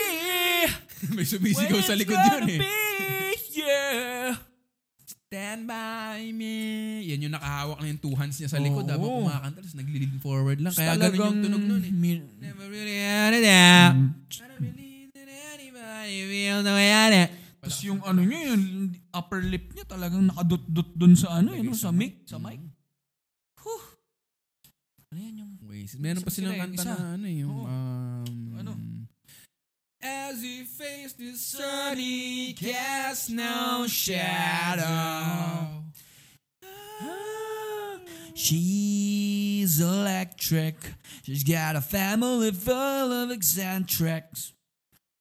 May sumisigaw sa likod yun eh. Be, yeah. Stand by me. Yan yung nakahawak na yung two hands niya sa likod Oo. habang kumakanta. Tapos nag-lean forward lang. Kaya ganun yung tunog nun eh. min- Never really had it out. Mm. I don't believe that anybody way I do. Tapos yung ano niya, yung upper lip niya talagang nakadot-dot dun sa ano, yun, sa mic, sa mic. Ano yan yung... Ways. Meron pa silang sila, kanta isa. na ano eh, yung... Oo. Um, Ano? As we face the sun, he casts no shadow. She's electric. She's got a family full of eccentrics.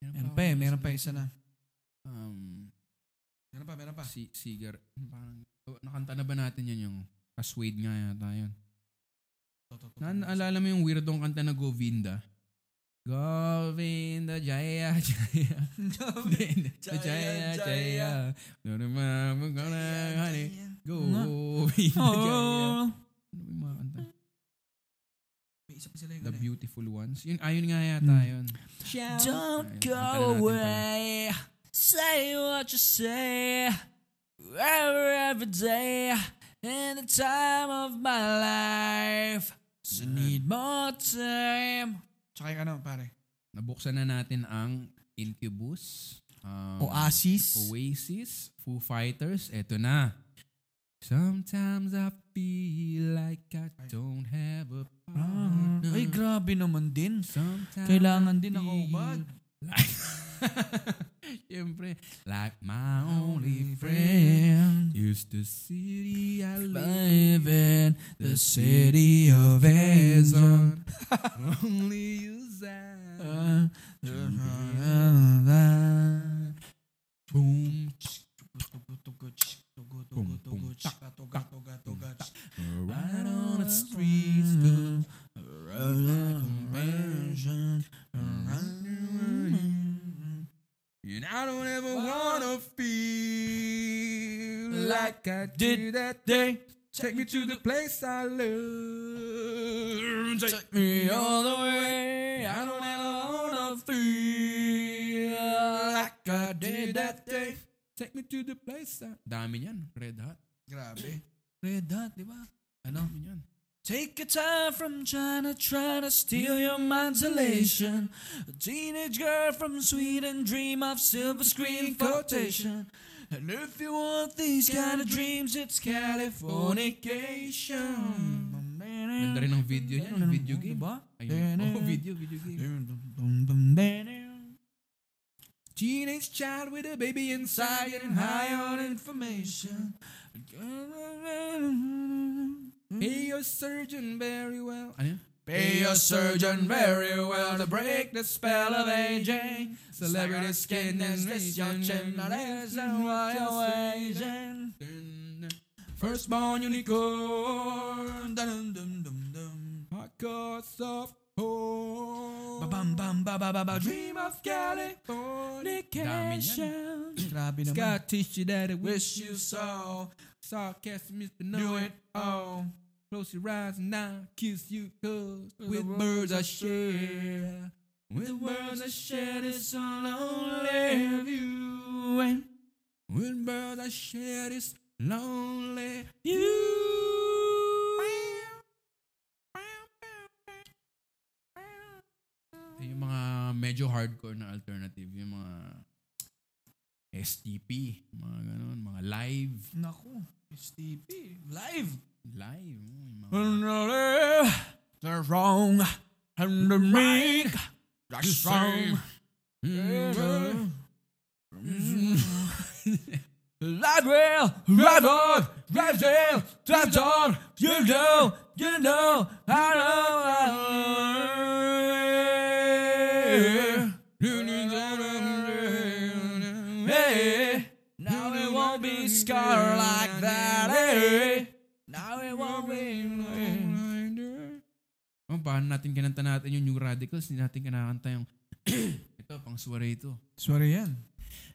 Meron pa eh, meron pa isa na. Um, Meron pa, meron pa. si Sigar. Parang, nakanta na ba natin yan yung Aswade nga yata yun. Na, naalala mo yung weirdong kanta na Govinda? Govinda Jaya Jaya. Govinda Jaya Jaya. Govinda Jaya. Oh. Ano yung mga kanta? May isa pa sila yung The ano eh. Beautiful Ones. Yun, ayun nga yata Hmm. yun. Don't go away. Say what you say. Every, every day. In the time of my life. So need more time. Tsaka yung ano, pare? Nabuksan na natin ang Incubus. Um, Oasis. Oasis, Foo Fighters, eto na. Sometimes I feel like I don't have a Ah, partner. ay, grabe naman din. Sometimes Kailangan I din ako ubad. Like, Siempre. Like my only friend used the city I live in, the city of Azon. only you sound. Boom. Right on the streets, the road like a mansion. And I don't ever wanna feel like I did that day. Take me to the place I love. Take me all the way. I don't ever wanna feel like I did that day. Take me to the place I... Dami niyan. Red Hot. Grabe. Red Hot, di ba? Ano? Dami niyan. Take your time from China, trying to steal your mind's elation. A teenage girl from Sweden dream of silver screen quotation. And if you want these kind of dreams, it's Californication. Ganda rin ng video niya. Yung video game. Diba? Ayun. Oh, video, video game. Teenage child with a baby inside getting high on information. Your surgeon very well. Ano yun? Pay your surgeon very well to break the spell of aging. Celebrity skin and this your chin, as and why you're aging. Firstborn unicorn. Dum dum dum dum. Hardcore soft Oh, Bam bam ba ba ba ba dream of Californication. Scottish that I Wish you so. Sarcasm is the know it all. Close your eyes and now kiss you cause With with the birds I words I share. With words I share this so lonely view. And with words I share this lonely you Yung mga medyo hardcore na alternative, yung mga STP, mga ganun, mga live, Naku. STP. Live. Live, oh, yung mga And the the wrong, and the meek, the strong. Light rail, right on, right rail, that's on, you know, you know, I know, I know. Hey, now it won't be scarred paano natin kinanta natin yung New Radicals? Hindi natin kinakanta yung ito, pang suwari ito. Sorry yan.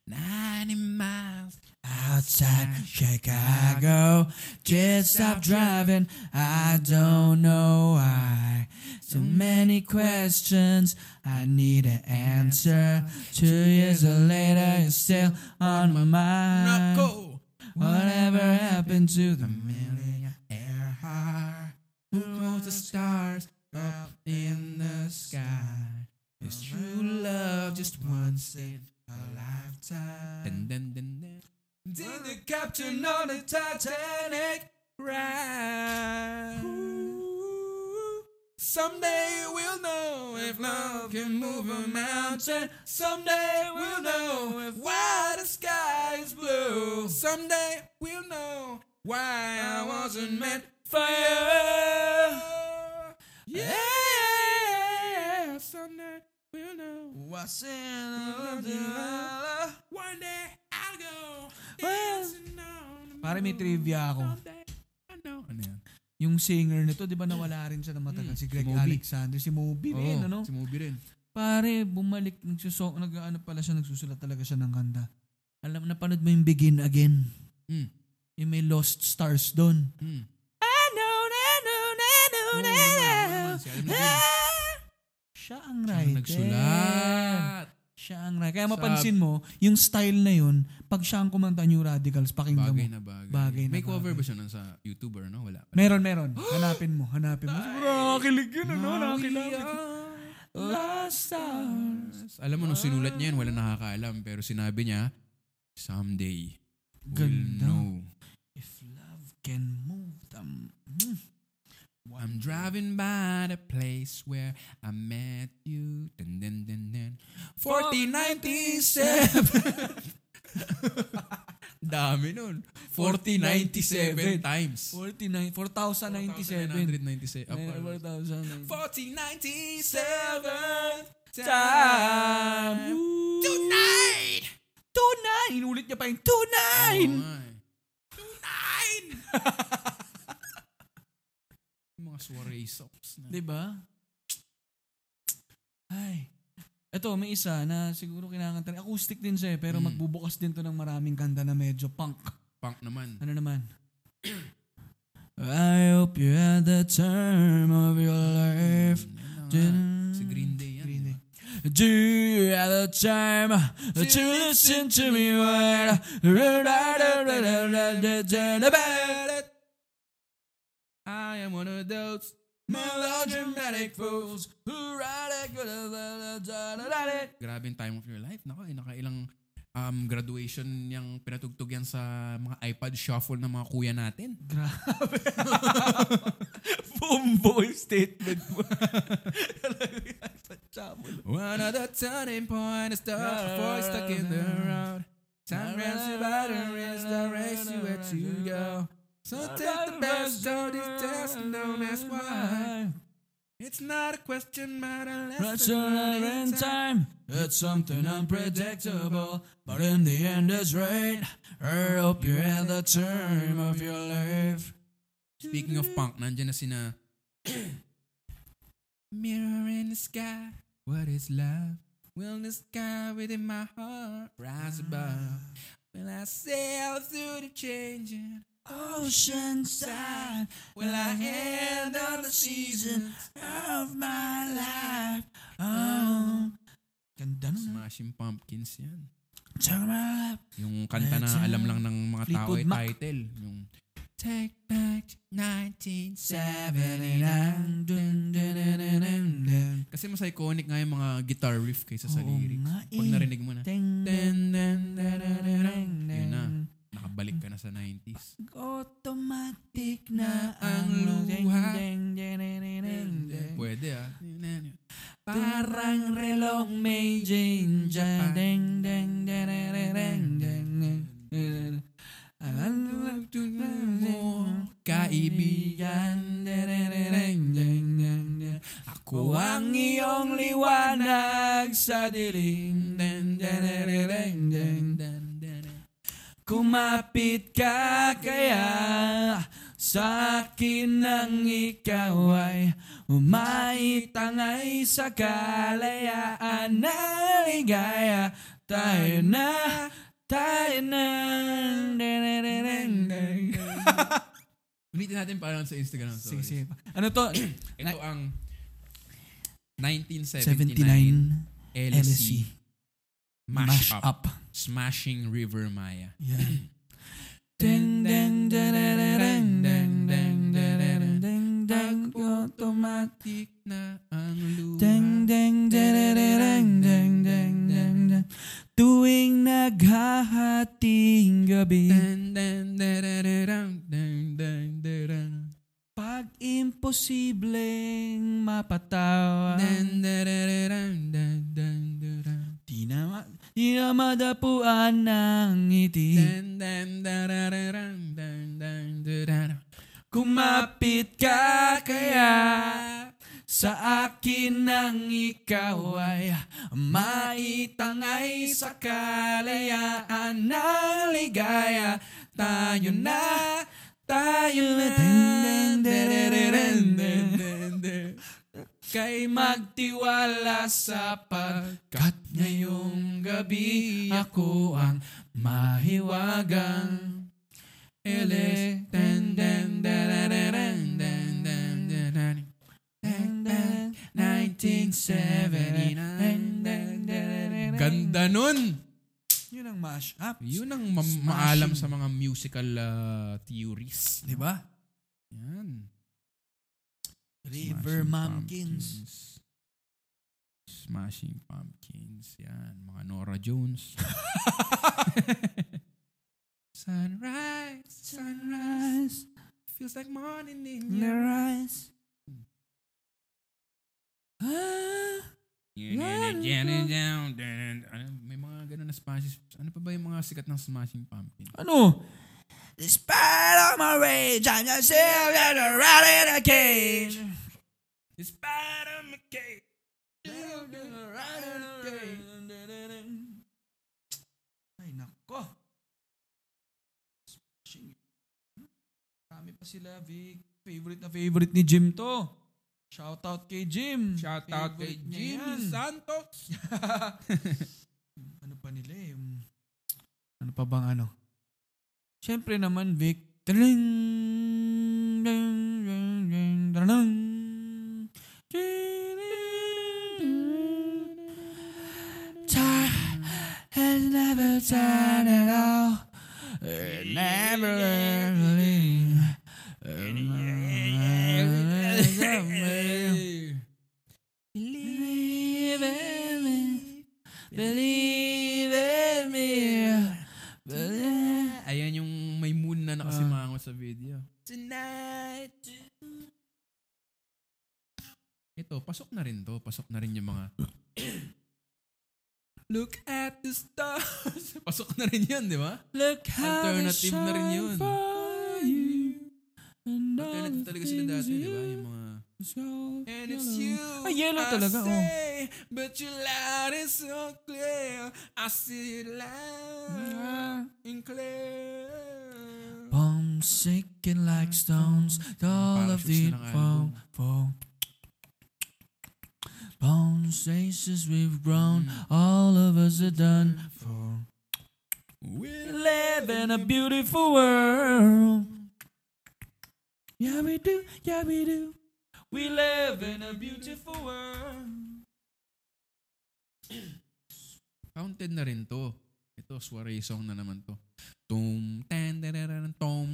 90 miles. Outside Chicago, just stop driving. I don't know why. So mm. many questions, I need an answer. Two years later, it's still on my mind. Whatever happened to the millionaire heart? Who knows the stars up in the sky? It's true love just once in a lifetime. Dun, dun, dun, dun. Did the captain on the Titanic cry? Someday we'll know if love can move a mountain. Someday we'll know if why the sky is blue. Someday we'll know why I wasn't meant for you. Yeah, someday we'll know. What's in the One day I'll go Well, dancing on pare, may trivia ako. I know. Ano yan? Yung singer nito, di ba nawala rin siya na matagal? Mm, si Greg si. Alexander, si Moby rin, Oo, ano? Si Moby rin. Pare, bumalik, nagsusok, nag, ano pala siya, nagsusulat talaga siya ng kanta. Alam, napanood mo yung Begin Again? Mm. Yung may Lost Stars doon. Mm. I know, I know, I know, Oo, naman, si Alan Levine. Siya ang Siya ang writer. nagsulat. Siya ang writer. Kaya mapansin mo, yung style na yun, pag siya ang kumanta New Radicals, pakinggan Bagay mo. na bagay. Bagay na May cover bagay. ba siya nun sa YouTuber, no? Wala. Meron, meron. Hanapin mo, hanapin mo. Nakakilig yun, ano? Nakakilig. Lost stars. Alam mo, nung sinulat niya yan, wala nakakaalam. Pero sinabi niya, someday, we'll Ganda. know. If love can move them. Mm. I'm driving by the place where I met you. Dun, dun, dun, dun. 4097. Dami nun. 4097 times. 49, 4,097. 4,997. Up, Ay, 4,097. 4097 Time. Tonight! Tonight! Inulit niya pa yung tonight! Tonight! Soiree songs na. Diba? Ay. Ito, may isa na siguro kinakanta. Acoustic din siya eh, pero Mm. magbubukas din to ng maraming kanta na medyo punk. Punk naman. Ano naman? I hope you had the time of your life. Nga. Si Green Day yan. Green di Day. ba? Do you have the time to listen to me I am one of those melodramatic fools who a good Grabe yung time of your life. Nako, eh, nakailang um, graduation yung pinatugtog yan sa mga iPod shuffle ng mga kuya natin. Grabe. Bumbo yung statement mo. One of the turning point is the voice stuck in the road. Time runs you by the race, directs you where to go. So take the best of these tests and don't ask why. It's not a question, but a lesson in time, it's something unpredictable, but in the end it's right. I hope you had the time of your life. Speaking of punk, nandyan na sina Mirror in the sky, what is love? Will the sky within my heart rise above? Ah. Will I sail through the changing Ocean side, Will I end on the season of my life. Oh. Ganda nun. ah. Smashing Pumpkins yan. Sarap. Yung kanta na alam lang ng mga tao ay Fleetwood Mac. title. Yung Take back 1979. Dun, dun, dun, dun, dun, dun. Kasi mas iconic nga yung mga guitar riff kaysa sa Oo lyrics. nga Pag eh. narinig mo na, Ding, dun, dun, dun, dun, dun, dun. Yun na balik ka na sa 90s. Automatic na ang luha. Pwede ah. Parang relong may ginger. Deng, deng, deng, deng, deng, deng. Kaibigan Ako ang iyong liwanag sa dilim Deng, deng, deng, deng, deng, deng Kumapit ka kaya sa akin nang ikaw ay umaitangay sa kalayaan na ligaya. Tayo na, tayo na. Ulitin natin para sa Instagram Sige, stories. sige. Ano to? Ito ang 1979 79 LSC LSC. Mash, Mash Up. Up. Smashing River Maya. Yan. Ding, ding, ding, ding, ding, ding, ding, ding, ding, automatic. na ang luha. Ding, ding, ding, ding, ding, ding, ding, ding. Tuwing naghahating gabi, Dan, dan, darararang, dan, dan, daran. pag imposibleng mapatawa, Dan, darararang, dan, dan, daran. Di na, ma- di na madapuan ng ngiti. Dan, dan, darararang, dan, dan. Kumapit ka kaya sa akin nang ikaw ay maitangay sa kalayaan ng ligaya. Tayo na, tayo na. Kay magtiwala sapagkat ngayong gabi ako ang mahiwagang ele. Dan, dan, darararang, dan, dan, dan, dan, dan, 1979. Ganda nun! Yun ang mash up. Yun ang ma- maalam sa mga musical uh, theories. Di ba? Yan. River. Pumpkins. Smashing Pumpkins. Yan. Mga Nora Jones. sunrise, sunrise. Feels like morning in your eyes. Ah, Ano, may mga ganun na Smashing. Ano pa ba yung mga sikat ng Smashing Pumpkins? ano? Despite all my rage, I'm just still around in a cage. Despite of my cake. Ay, nako. Marami pa sila, Vic. Favorite na favorite ni Jim to. Shout out kay Jim. Shout out kay yan. Santos. ano pa nila eh. Ano pa bang ano? Siyempre naman, Vic. Time has never turned at all. It never really. Sa video. Tonight. Ito, pasok na rin to. Pasok na rin yung mga Look at the stars. pasok na rin yun, di ba? Look how Alternative na rin yun. you. Alternative talaga sila dati, di ba? you Yung mga so And it's yellow. you Ay, yellow I talaga, oh. say, But your light is so clear I see it loud and clear Shaking like stones. All of the foam, Bones, faces we've grown, all of us are done for. We live in a beautiful world. Yeah, we do, yeah, we do. We live in a beautiful world. Counted na rin to. Ito, soiree song na naman to. Tum, tan, dararan, tom,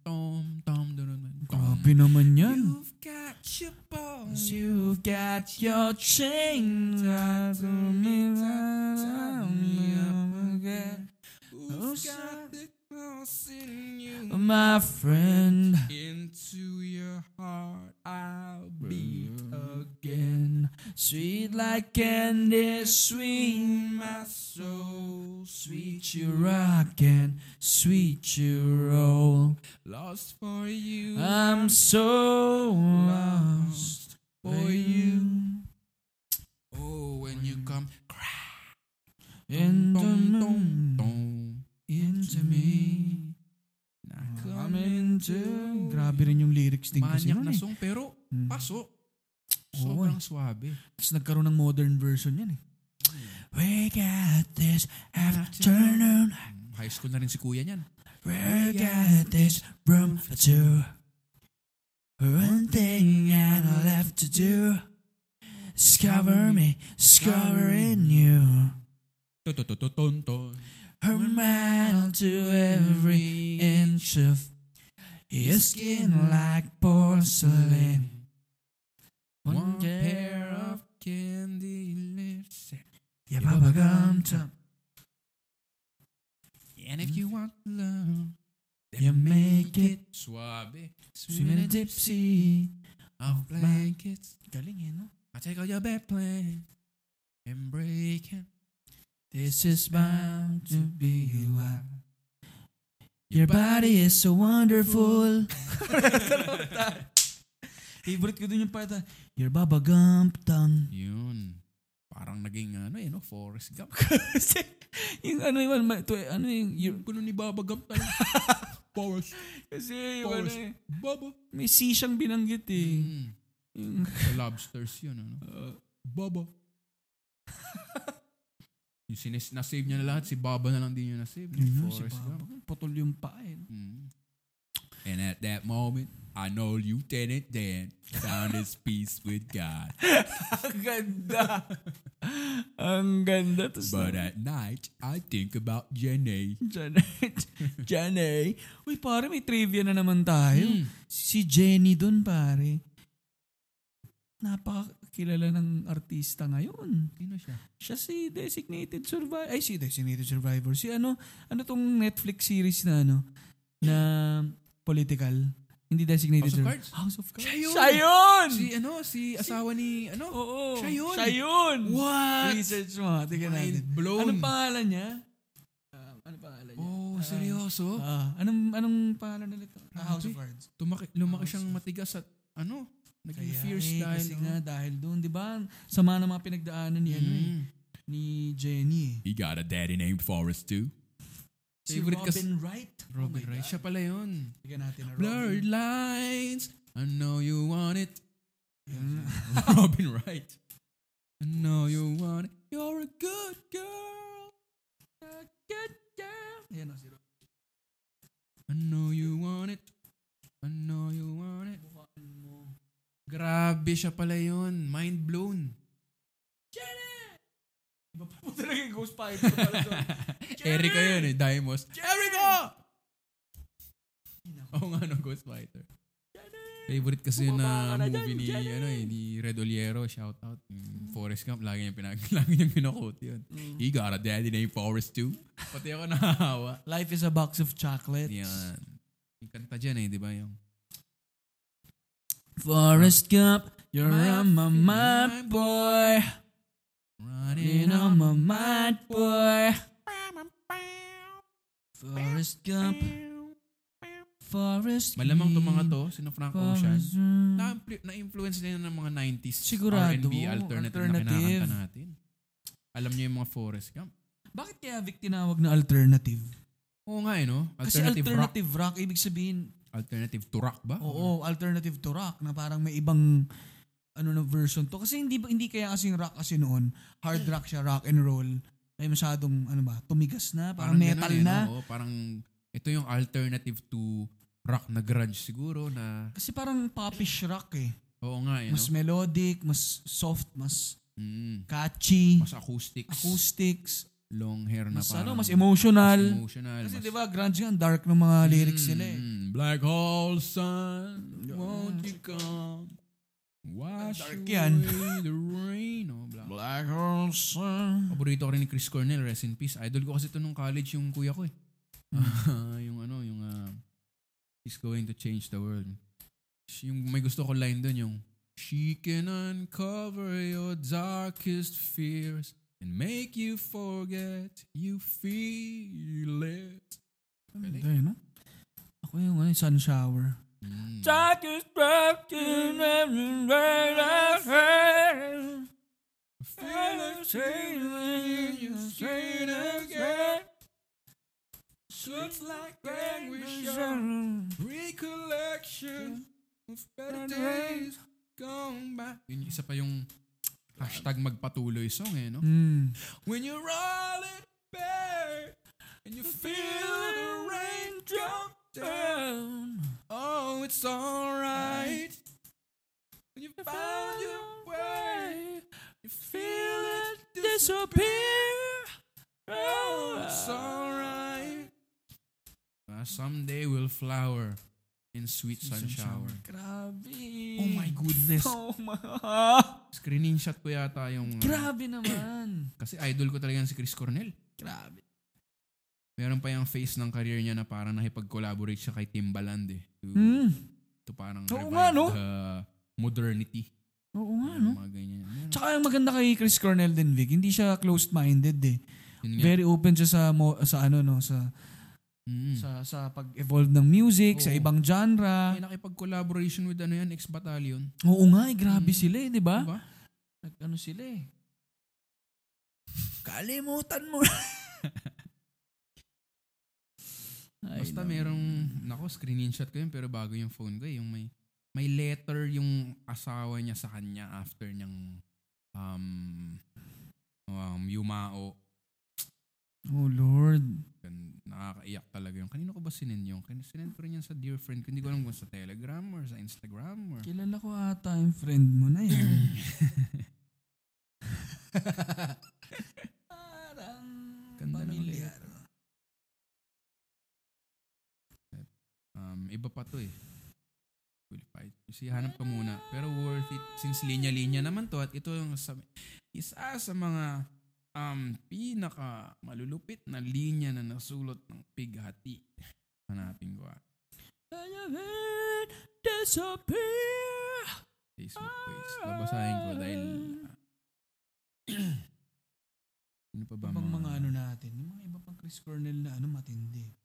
tom, tom, dararan, tom. Grabe naman yan. You've got your balls. you've got your chains out of me, Tie me up again. Who's got the cross in you? My friend, Into your heart I'll beat mm. again. Sweet like candy, sweet My soul, Sweet you rock and sweet you roll. lost for you. I'm so lost for you. Oh, when you come In the Tom, tom, moon, tom, into me. come I'm into... Grabe rin yung lyrics din kasi Manyak na eh. song, pero Hmm. pasok. Sobrang swabe. Tapos nagkaroon ng modern version yan eh. We got this afternoon. High school na rin si kuya niyan. We got this room for two. One thing I left to do. Discover me, discovering you. Totototonton. Her mind to every inch of your skin like porcelain. One pair of candy lips. Yeah, Baba Gum Tum. And if you want love, You make it Suabe. swimming in tipsy. of blankets. Galing eh, no? I take all your bad plans and break it. This is bound to be wild. Your body is so wonderful. Favorite ko dun yung part na, Your Baba Gump Tongue. Yun. Parang naging ano eh, no? Forrest Gump. Kasi, yung ano yung, ma- to, ano yung, Yung kuno ni Baba Gump tayo. Forrest. kasi yung ano eh, Baba. may C siyang binanggit eh. Mm. Yung, lobsters yun, ano? Baba. yung sinis, na-save niya na lahat, si Baba na lang din yung na-save. yun yun, si Baba. Gump. Putol yung paa eh. no? Mm. And at that moment, I know Lieutenant Dan found his peace with God. Ang ganda. Ang ganda. Tapos But at night, I think about Jenny. Janet. Jenny. Uy, pare, may trivia na naman tayo. Mm. Si Jenny dun, pare. Napakakilala ng artista ngayon. Sino siya? Siya si Designated Survivor. Ay, si Designated Survivor. Si ano, ano tong Netflix series na ano, na political. Hindi Designated House of. Cards? House of Cards. Siya yun! Siya yun! Si ano, si asawa ni, ano? Oo. Siya yun! Siya yun! What? Research mo. Tingnan natin. Mind blown. Anong pangalan niya? Ah, anong pangalan niya? Oh, Ah, seryoso? Ah, anong anong pangalan nila ito? Ah, House of. Cards. Tumaki, lumaki House siyang matigas at ano? Naging Kaya fierce eh, dahil. kasi oh. nga dahil doon, 'di ba? Sama ng mga pinagdaanan ni ano eh, Mm. ni Jenny. eh. He got a daddy named Forrest too. Si Favorite Robin kas- Wright. Robin Oh Wright. Siya pala yun. Bigyan natin na Blurred Robin. lines. I know you want it. Yan. Robin Wright. I know you want it. You're a good girl. A good girl. Yan o, si Robin. I know you want it. I know you want it. Mukhaan mo. Grabe siya pala yun. Mind blown. Iba pa po talaga yung Ghost doon. Erica yun eh. Daimos. Erica! Nako. Oo nga no, Ghost Fighter. Favorite kasi yun na movie ni, Jenny. ano eh, ni Red Oliero, shout out. Yung Forrest Gump, lagi niya pinag, lagi niya pinakot yun. He got a daddy named Forrest too. Pati ako nahahawa. Life is a box of chocolates. Yan. Yung kanta dyan eh, di ba yung Forrest Gump, you're My on my mind, boy. Running on my mind, boy. Forrest Gump, Forrest Malamang to mga to, sino Frank Ocean. Na, na-influence din ng mga 90s Sigurado, R&B alternative, alternative. na kinakanta natin. Alam niyo yung mga Forrest Gump. Bakit kaya Vic tinawag na alternative? Oo nga eh, no? Kasi Alternative, rock. alternative rock, ibig sabihin, Alternative to rock ba? oo, alternative to rock na parang may ibang ano na version to. Kasi hindi hindi kaya kasing rock kasi noon, hard rock siya, rock and roll. Ay masyadong ano ba, tumigas na, parang, metal ganun eh, na. no? Oo, parang ito yung alternative to rock na grunge siguro na Kasi parang popish rock eh. oo nga eh, Mas no? melodic, mas soft, mas Mm, catchy, mas acoustics, acoustics, long hair na mas parang ano, mas emotional. mas emotional. Kasi mas- di ba grunge yan, dark ng mga lyrics nila eh. Mm, Black hole sun, won't you come? Wash Dark away yan. the rain. Oh, blah. Black Hole Sun. Paborito ko rin ni Chris Cornell, rest in peace. Idol ko kasi ito nung college yung kuya ko eh. yung ano, yung uh, he's going to change the world. Yung may gusto ko line doon yung She can uncover your darkest fears and make you forget you feel it. Ganda eh, no? Ako yung ano, sun shower. Mm. Darkest broken and Feel it change when you say it again. Looks like anguish on recollection of better days gone by. Yun isa pa yung hashtag magpatuloy song eh, no? Mm. When you're all in bed and you feel the rain drop down. Oh, it's alright. When you found your way, you feel it disappear. Oh, it's alright. Uh, someday we'll flower in sweet sun shower. Grabe. Oh my goodness. Oh my. Screenshot ko yata yung... uh, Grabe naman. kasi idol ko talaga si Chris Cornell. Grabe. Meron pa yung face ng career niya na parang nakipag-collaborate siya kay Timbaland eh. To, Mm. to parang Oo revive nga, no? the modernity. Oo nga, no? Mga ganyan. Meron- Tsaka yung maganda kay Chris Cornell din, Vic, hindi siya closed-minded eh. Very open siya sa mo, sa ano no, sa Mm. sa sa pag-evolve ng music, sa Oo. ibang genre. May nakipag-collaboration with ano yan, ex-battalion. Oo nga, eh, grabe Mm. sila eh, di ba? Diba? Nag-ano sila eh. Kalimutan mo. Ay, Basta no. merong, nako, screenshot ko yun pero bago yung phone ko eh, yung may, may letter yung asawa niya sa kanya after niyang um, um, yumao. Oh Lord. Nakakaiyak talaga yung. Kanino ko ba sinend yung? Kan- Sinend ko rin yan sa dear friend ko. Hindi ko alam kung sa Telegram or sa Instagram or... Kilala ko ata yung friend mo na yan. Parang Ganda ng pamilyar. Um, iba pa to eh. Qualified. Kasi hanap ka muna. Pero worth it since linya-linya naman to at ito yung sa, isa sa mga um, pinaka malulupit na linya na nasulot ng pighati. Hanapin ko ah. Disappear. Facebook page. Babasahin ko dahil ah, ano pa ba Ibang mga ano natin, yung mga iba pang Chris Cornell na ano matindi.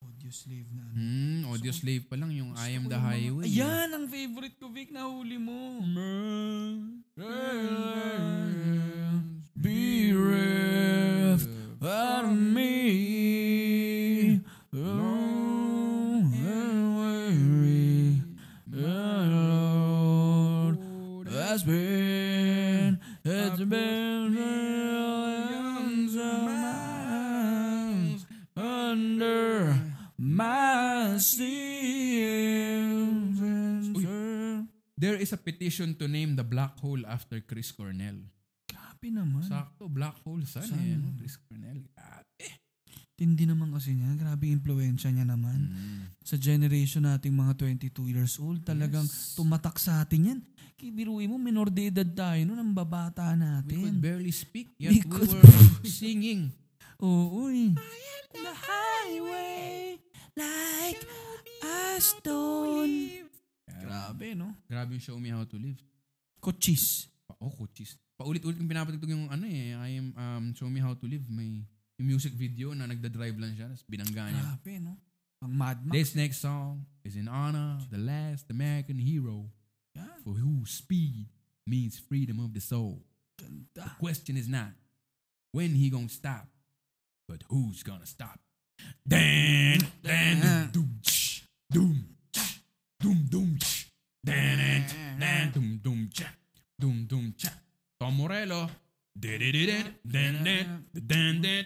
Audio slave na ano. Hmm, audio slave pa lang yung I am the yung mga- highway. Ayan, ang favorite ko, Vic, nahuli mo. Be ref out of me. There is a petition to name the black hole after Chris Cornell. Grabe naman. Sakto, black hole son, Son. eh. no? Chris Cornell. Grabe. Tindi naman kasi niya. Grabe yung impluensya niya naman. Mm. Sa generation nating mga 22 years old, talagang Yes. tumatak sa atin yan. Kibiruin mo, minor de edad tayo noon, ang babata We could natin. barely speak, yet We we, could- were singing. Oo, eh. The highway, like a stone. Grabe, no? Grabe yung show me how to live. Cochis. Pa- Oh, coaches. Paulit-ulit yung pinapatugtog yung ano eh, I am, um, show me how to live. May yung music video na nagda-drive lang siya, tapos binangga niya. Grabe, no? Ang Mad Max. This next song is in honor of the last American hero Yan, for whose speed means freedom of the soul. ganda. The question is not when he gonna stop, but who's gonna stop. Dan, dan, doom, doom, doom, doom, doom, dan, dan, doom, doom,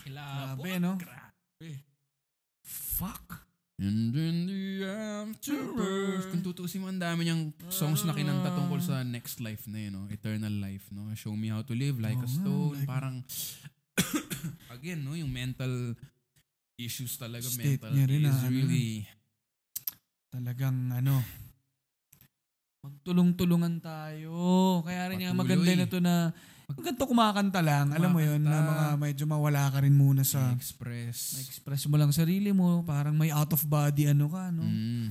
Kilabot. Grabe, no? Grabe. Fuck. And then the afterbirth. Kung tutusin mo, ang dami niyang songs na kinanta tungkol sa next life na yun, no? eternal life. No? Show me how to live like a Oo nga, stone. like- Parang, again, no? yung mental issues talaga. State mental niya rin is na ano. really, Talagang ano, magtulong-tulungan tayo. Kaya rin yung Patuloy. maganda na to na pag ganito kumakanta lang, alam mo yun, na Kumakanta. mga medyo mawala ka rin muna sa express. na-express mo lang sarili mo, parang may out of body ano ka, no? Mm.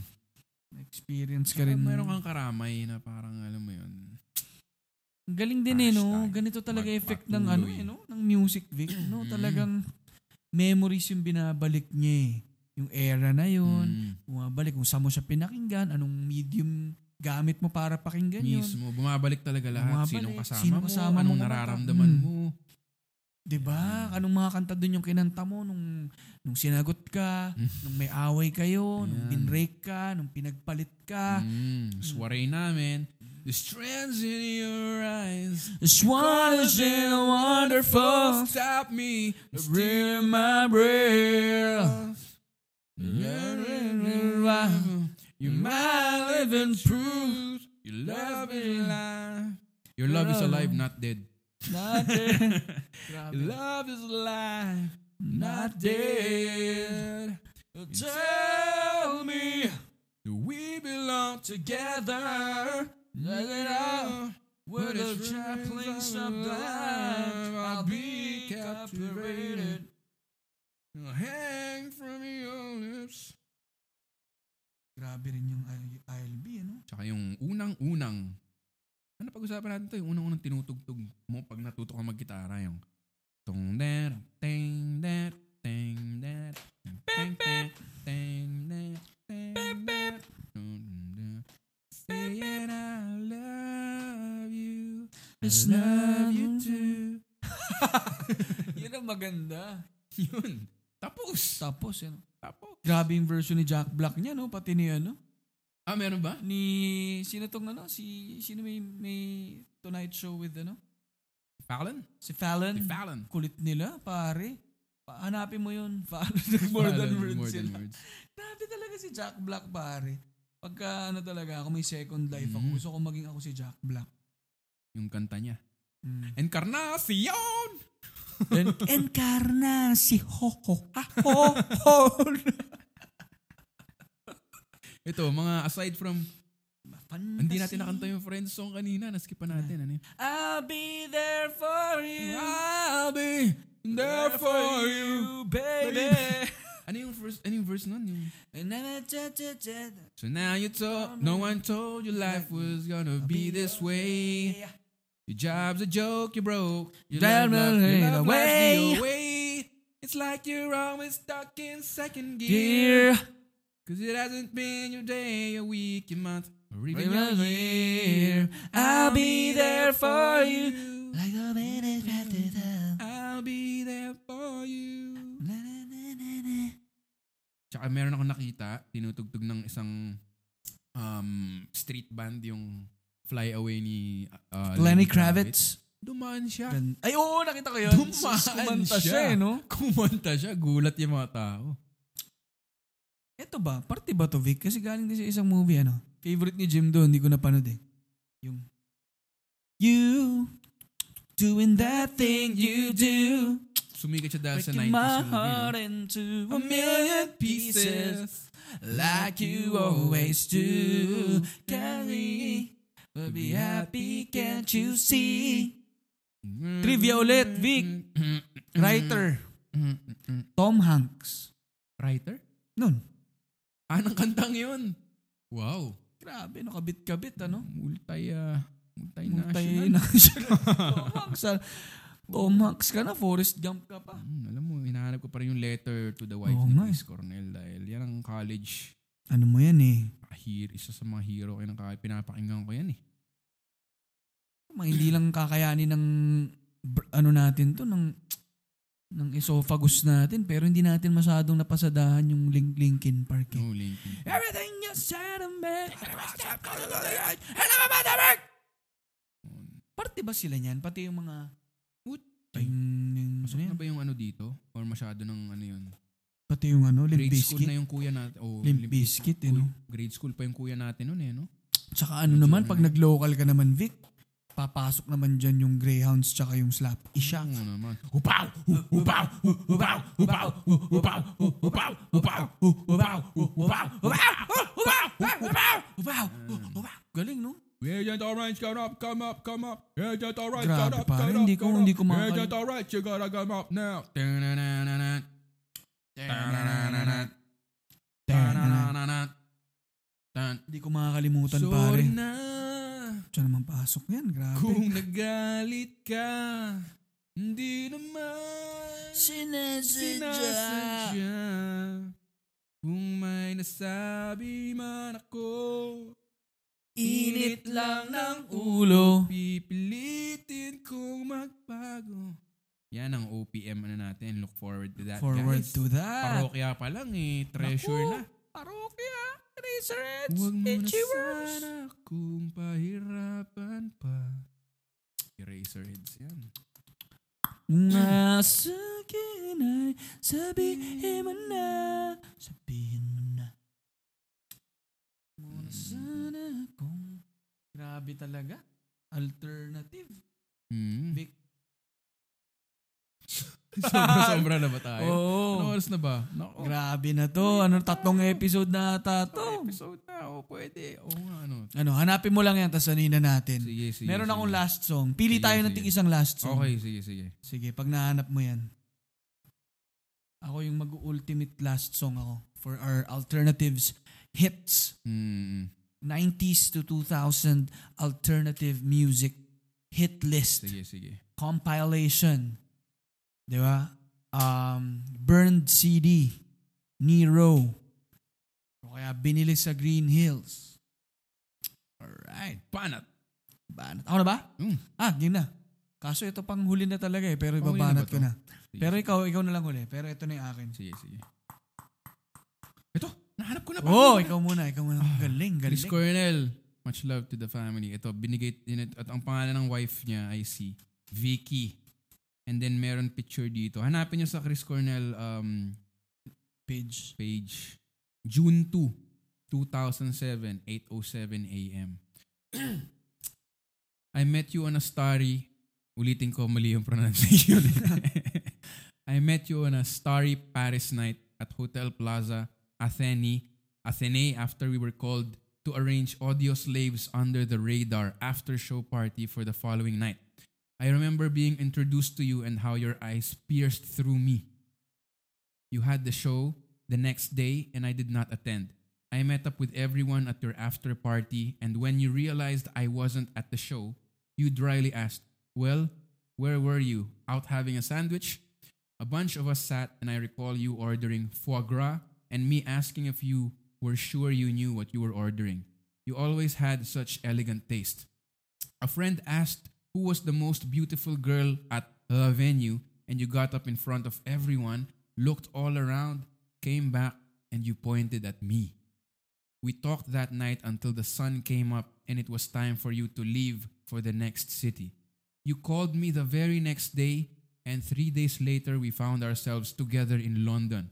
Experience ka Saka rin. Mayroon kang karamay na parang, alam mo yun. Galing din eh, no? Ganito talaga effect ng ano, eh, no? Ng music, Vic. No? Talagang memories yung binabalik niya eh. Yung era na yun. Mm. Bumabalik kung saan mo siya pinakinggan, anong medium gamit mo para pakinggan yun. Mismo. Bumabalik talaga lahat. Bumabalik. Sinong kasama Sino mo, kasama mo anong kumanta. nararamdaman Mm. mo. 'Di ba? Anong mga kanta doon yung kinanta mo nung nung sinagot ka, nung may away kayo, nung Yan. binrake ka, nung pinagpalit ka. Mm. Soiree namin. The strands in your eyes. One is in a wonderful Stop me. Steal my breath. You're my living proof. Your love is alive. Your love is alive, not dead. Natin. Your love is alive, not dead. Tell me Do we belong together? Let it out. Where the of life I'll be captivated. Hang from your lips. Grabe rin yung ILB, ano? Tsaka yung unang-unang, ano pag-usapan natin to? Yung unang-unang tinutugtog mo pag natuto ka mag-gitara, yung tong der, ting der, ting der, ting ting ting der, ting der, tung, der. Saying I love you, I love you too. Yun ang maganda. Yun. Tapos. Tapos, ano? Tapos. Grabe yung version ni Jack Black niya, no? Pati ni, ano? Ah, meron ba? Ni, sino tong, ano? Si, sino may, may Tonight Show with, ano? Fallon? Si Fallon. Si Fallon. Kulit nila, pare. Pa- Hanapin mo yun. Fallon. more than Fallon, words more than words. Grabe talaga si Jack Black, pare. Pagka ano talaga, ako may second life ako. Mhm. Gusto ko maging ako si Jack Black. Yung kanta niya. Mm. Encarnacion! En- ho ha ho ho. Ito, mga aside from, Fantasy. hindi natin nakanta yung friend song kanina, naskipan natin. Ano yun? I'll be there for you. I'll be there for you. baby. Ano yung first, ano yung verse nun? Yung, so now you told, no one told you life was gonna be this way. Your job's a joke, you broke. Your love, love, love, your away. the away. It's like you're always stuck in second gear. Dear, Cause it hasn't been your day, your week, your month, or even your year. I'll be there for you. like a minute. I'll be there for you. Tsaka meron ako nakita, tinutugtog ng isang um, street band yung Fly Away ni uh, Lenny Kravitz. Dumaan siya. Gan- Ay, oo, nakita ko yun. Dumaan Kumanta siya. siya, eh, no? Kumanta siya, gulat yung mga tao. Ito ba? Parte ba to, Vic? Kasi galing din sa isang movie, ano? Favorite ni Jim doon, hindi ko napanood eh. Yung, You, doing that thing you do, Sumikat siya dahil sa 90s breaking my movie. heart no? into A million pieces like you always do. Carry, we'll be happy, can't you see? Trivia ulit, Vic. Writer, Tom Hanks. Writer? Nun, Ah, ng kantang yun. Wow. grabe, nakabit-kabit, ano? Multi, uh, Multi multinational. Tom Hanks. Ah. Tom Hanks ka na, Forrest Gump ka pa. Hmm, alam mo, hinahanap ko pa rin yung letter to the wife Oo ni nga Chris Cornell dahil yan ang college Ano mo yan eh? hero, isa sa mga hero ko ng college. Pinapakinggan ko yan eh. Mga hindi lang kakayanin ng br- ano natin to, ng ng esophagus natin pero hindi natin masyadong napasadahan yung Link Linkin Park. Eh. No, Linkin. Everything you said and made. Parte ba sila niyan? Pati yung mga... Ay, masarap na ba yung ano dito? Or masyado ng ano yun? Pati yung ano, Limp Grade school na yung kuya natin. Oh, Limp Bizkit, eh, no? Grade school pa yung kuya natin nun eh, no? Tsaka ano naman, pag nag-local ka naman, Vic, papasok naman dyan yung Greyhounds tsaka yung Slap Isha. Ano naman? Hupaw! Hu- Hupaw! Hu- Hupaw! Hupaw! Hu- Hupaw! Hu- Hupaw! Hupaw! Hu- Hupaw! Hu- Hupaw! Hupaw! Hupaw! Hupaw! Hupaw! Hupaw! Hupaw! Agent Orange, come up, come up, come up. Agent Orange, Grabe, come up, pare, come hindi up, ko- come hindi up. ko makakal- Agent Orange, you gotta come up now. Hindi ko makakalimutan, pare. Sorry na Siya naman pasok yan, grabe. kung nagalit ka. Hindi naman sinasadya. Kung may nasabi man ako, Init lang ng ulo. Pipilitin kong magbago. Yan ang OPM ano natin. Look forward to that, Forward guys. to that. Parokya pa lang eh. Treasure Naku, na. Parokya. Razorheads. Huwag mo na sana kung pahirapan pa. Eraserheads yan. Nasa akin ay sabihin mo na. Sabihin mo na. Muna sana kung grabe talaga. Alternative. Hmm. Vic. Sobra-sobra na ba tayo? Oo. Ano oras na ba? Nako. Grabe na to. Ano, tatlong episode na ata to. episode na. O, pwede. Nga, ano. Ano, hanapin mo lang yan, tapos sanina natin. Sige, sige. Meron sige. akong last song. Pili Sige, tayo ng sige. isang last song. Okay, sige, sige. Sige, pag nahanap mo yan. Ako yung mag-ultimate last song ako for our alternatives hits. Hmm. 90s to 2000 alternative music hit list Sige, sige. compilation. 'Di ba? Um, burned CD, Nero. O kaya binili sa Green Hills. Alright. Banat. Banat. Ako na ba? Mm. Ah, yun na. Kaso ito pang huli na talaga eh, pero ibabanat ba ko na. Sige, Pero ikaw, ikaw na lang huli. Pero ito na yung akin. Sige, sige. Ito, nahanap ko na. Oh, ikaw muna, ikaw muna. Galing, Chris galing. Cornell. Much love to the family. Ito, binigay, at ang pangalan ng wife niya ay si Vicky. And then meron picture dito. Hanapin niyo sa Chris Cornell um, Page. page. June 2, 2007, 8.07 a.m. I met you on a starry, ulitin ko mali yung pronunciation. I met you on a starry Paris night at Hotel Plaza, Athene, Athene after we were called to arrange audio slaves under the radar after show party for the following night. I remember being introduced to you and how your eyes pierced through me. You had the show the next day and I did not attend. I met up with everyone at your after party, and when you realized I wasn't at the show, you dryly asked, Well, where were you? Out having a sandwich? A bunch of us sat, and I recall you ordering foie gras and me asking if you were sure you knew what you were ordering. You always had such elegant taste. A friend asked who was the most beautiful girl at the venue, and you got up in front of everyone, looked all around, came back, and you pointed at me. We talked that night until the sun came up and it was time for you to leave for the next city. You called me the very next day, and three days later, we found ourselves together in London.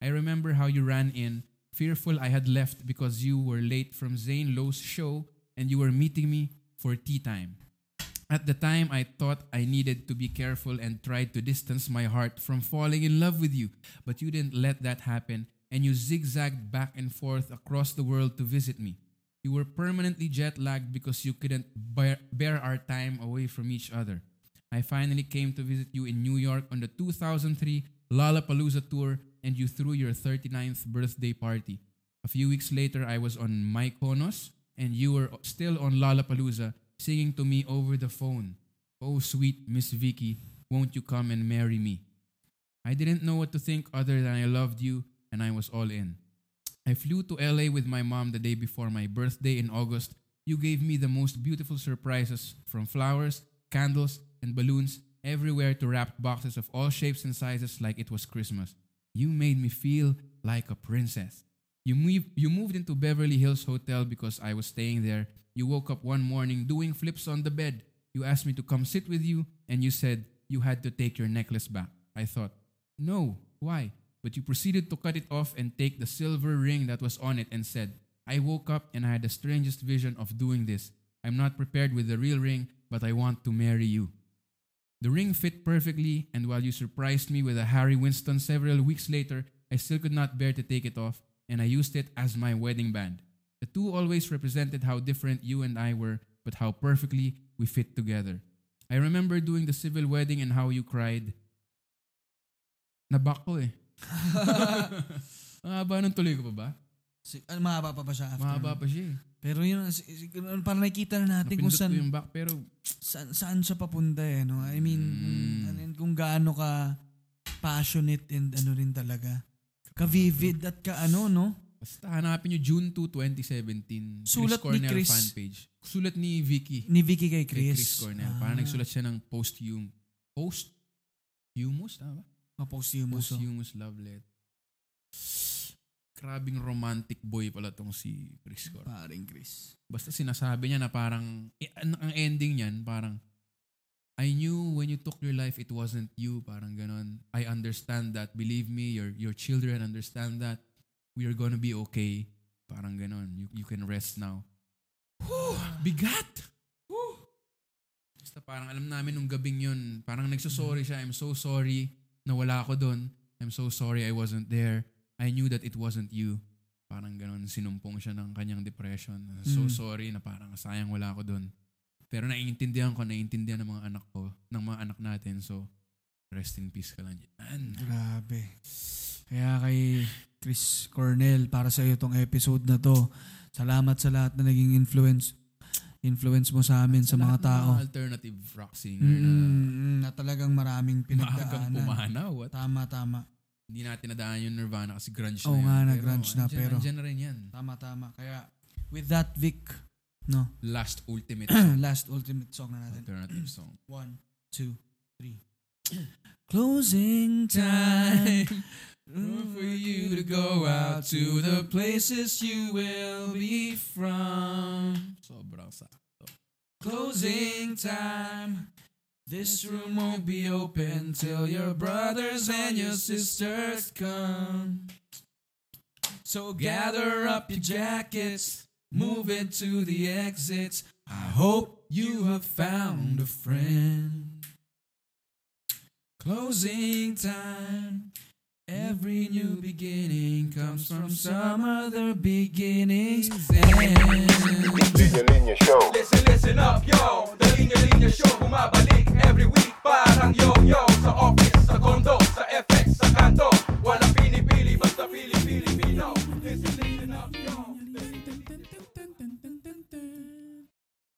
I remember how you ran in, fearful I had left because you were late from Zane Lowe's show and you were meeting me for tea time. At the time, I thought I needed to be careful and tried to distance my heart from falling in love with you, but you didn't let that happen and you zigzagged back and forth across the world to visit me. You were permanently jet lagged because you couldn't bear, our time away from each other. I finally came to visit you in New York on the 2003 Lollapalooza tour and you threw your 39th birthday party. A few weeks later, I was on Mykonos and you were still on Lollapalooza singing to me over the phone. Oh, sweet Miss Vicky, won't you come and marry me? I didn't know what to think other than I loved you and I was all in. I flew to LA with my mom the day before my birthday in August. You gave me the most beautiful surprises from flowers, candles, and balloons, everywhere to wrapped boxes of all shapes and sizes like it was Christmas. You made me feel like a princess. You, you moved into Beverly Hills Hotel because I was staying there. You woke up one morning doing flips on the bed. You asked me to come sit with you, and you said you had to take your necklace back. I thought, no, why? But you proceeded to cut it off and take the silver ring that was on it and said, I woke up and I had the strangest vision of doing this. I'm not prepared with the real ring, but I want to marry you. The ring fit perfectly, and while you surprised me with a Harry Winston several weeks later, I still could not bear to take it off, and I used it as my wedding band. The two always represented how different you and I were, but how perfectly we fit together. I remember doing the civil wedding and how you cried. Nabak ko eh. Mahaba nung tuloy ko pa ba? Si, ano, mahaba pa ba siya after? Mahaba pa siya eh. Pero yun, si- si- parang nakikita na natin kung Napindot saan, ko yung back pero saan, saan siya papunta eh. No? I mean, kung, Mm. ano kung gaano ka passionate and ano rin talaga. Ka-vivid at ka ano, no? basta hanapin nyo June 2, 2017. Sulat Chris ni Cornell Chris. fan page. Sulat ni Vicky. Ni Vicky kay Kay Chris. Chris Cornell. Ah. Parang nagsulat siya ng post-hum. Post-humus? Tama ba? Ah, posthumous. oh. Posthumous love letter. Grabing romantic boy pala tong si Chris Cornell. Paring Chris. Basta sinasabi niya na parang, eh, ang ang ending niyan, parang, I knew when you took your life, it wasn't you. Parang ganon. I understand that. Believe me, your your children understand that. We are gonna be okay. Parang ganon. You, you can rest now. Whew, bigat! Whew. Basta parang alam namin nung gabing yun, parang nagsosorry siya. I'm so sorry na wala ako doon. I'm so sorry I wasn't there. I knew that it wasn't you. Parang ganon, sinumpong siya ng kanyang depression. So Mm. sorry na parang sayang wala ako doon. Pero naiintindihan ko, naiintindihan ng mga anak ko, ng mga anak natin. So, rest in peace ka lang dyan. Grabe. Kaya kay Chris Cornell, para sa iyo tong episode na to, salamat sa lahat na naging influence influence mo sa amin sa, mga lahat ng tao. alternative rock singer na Mm, na talagang maraming maagang pinagdaanan. pumanaw. At Tama, tama. Hindi natin nadaan yung Nirvana kasi grunge Oo na yun. nga, na Pero grunge na, andyan- pero- andyan na rin yan. Tama, tama. Kaya, with that, Vic, no, Last ultimate last ultimate song na natin. alternative song. One, two, three. Closing time. Room for you to go out to the places you will be from. Sobrang sakto. Closing time. This room won't be open till your brothers and your sisters come. So gather up your jackets, move into the exits. I hope you have found a friend. Closing time. Every new beginning comes from some other beginning's end. Linya Linya Show. Listen, listen up, yo linya-linya show Bumabalik every week. Parang yo-yo Sa office, sa condo, sa FX, sa kanto.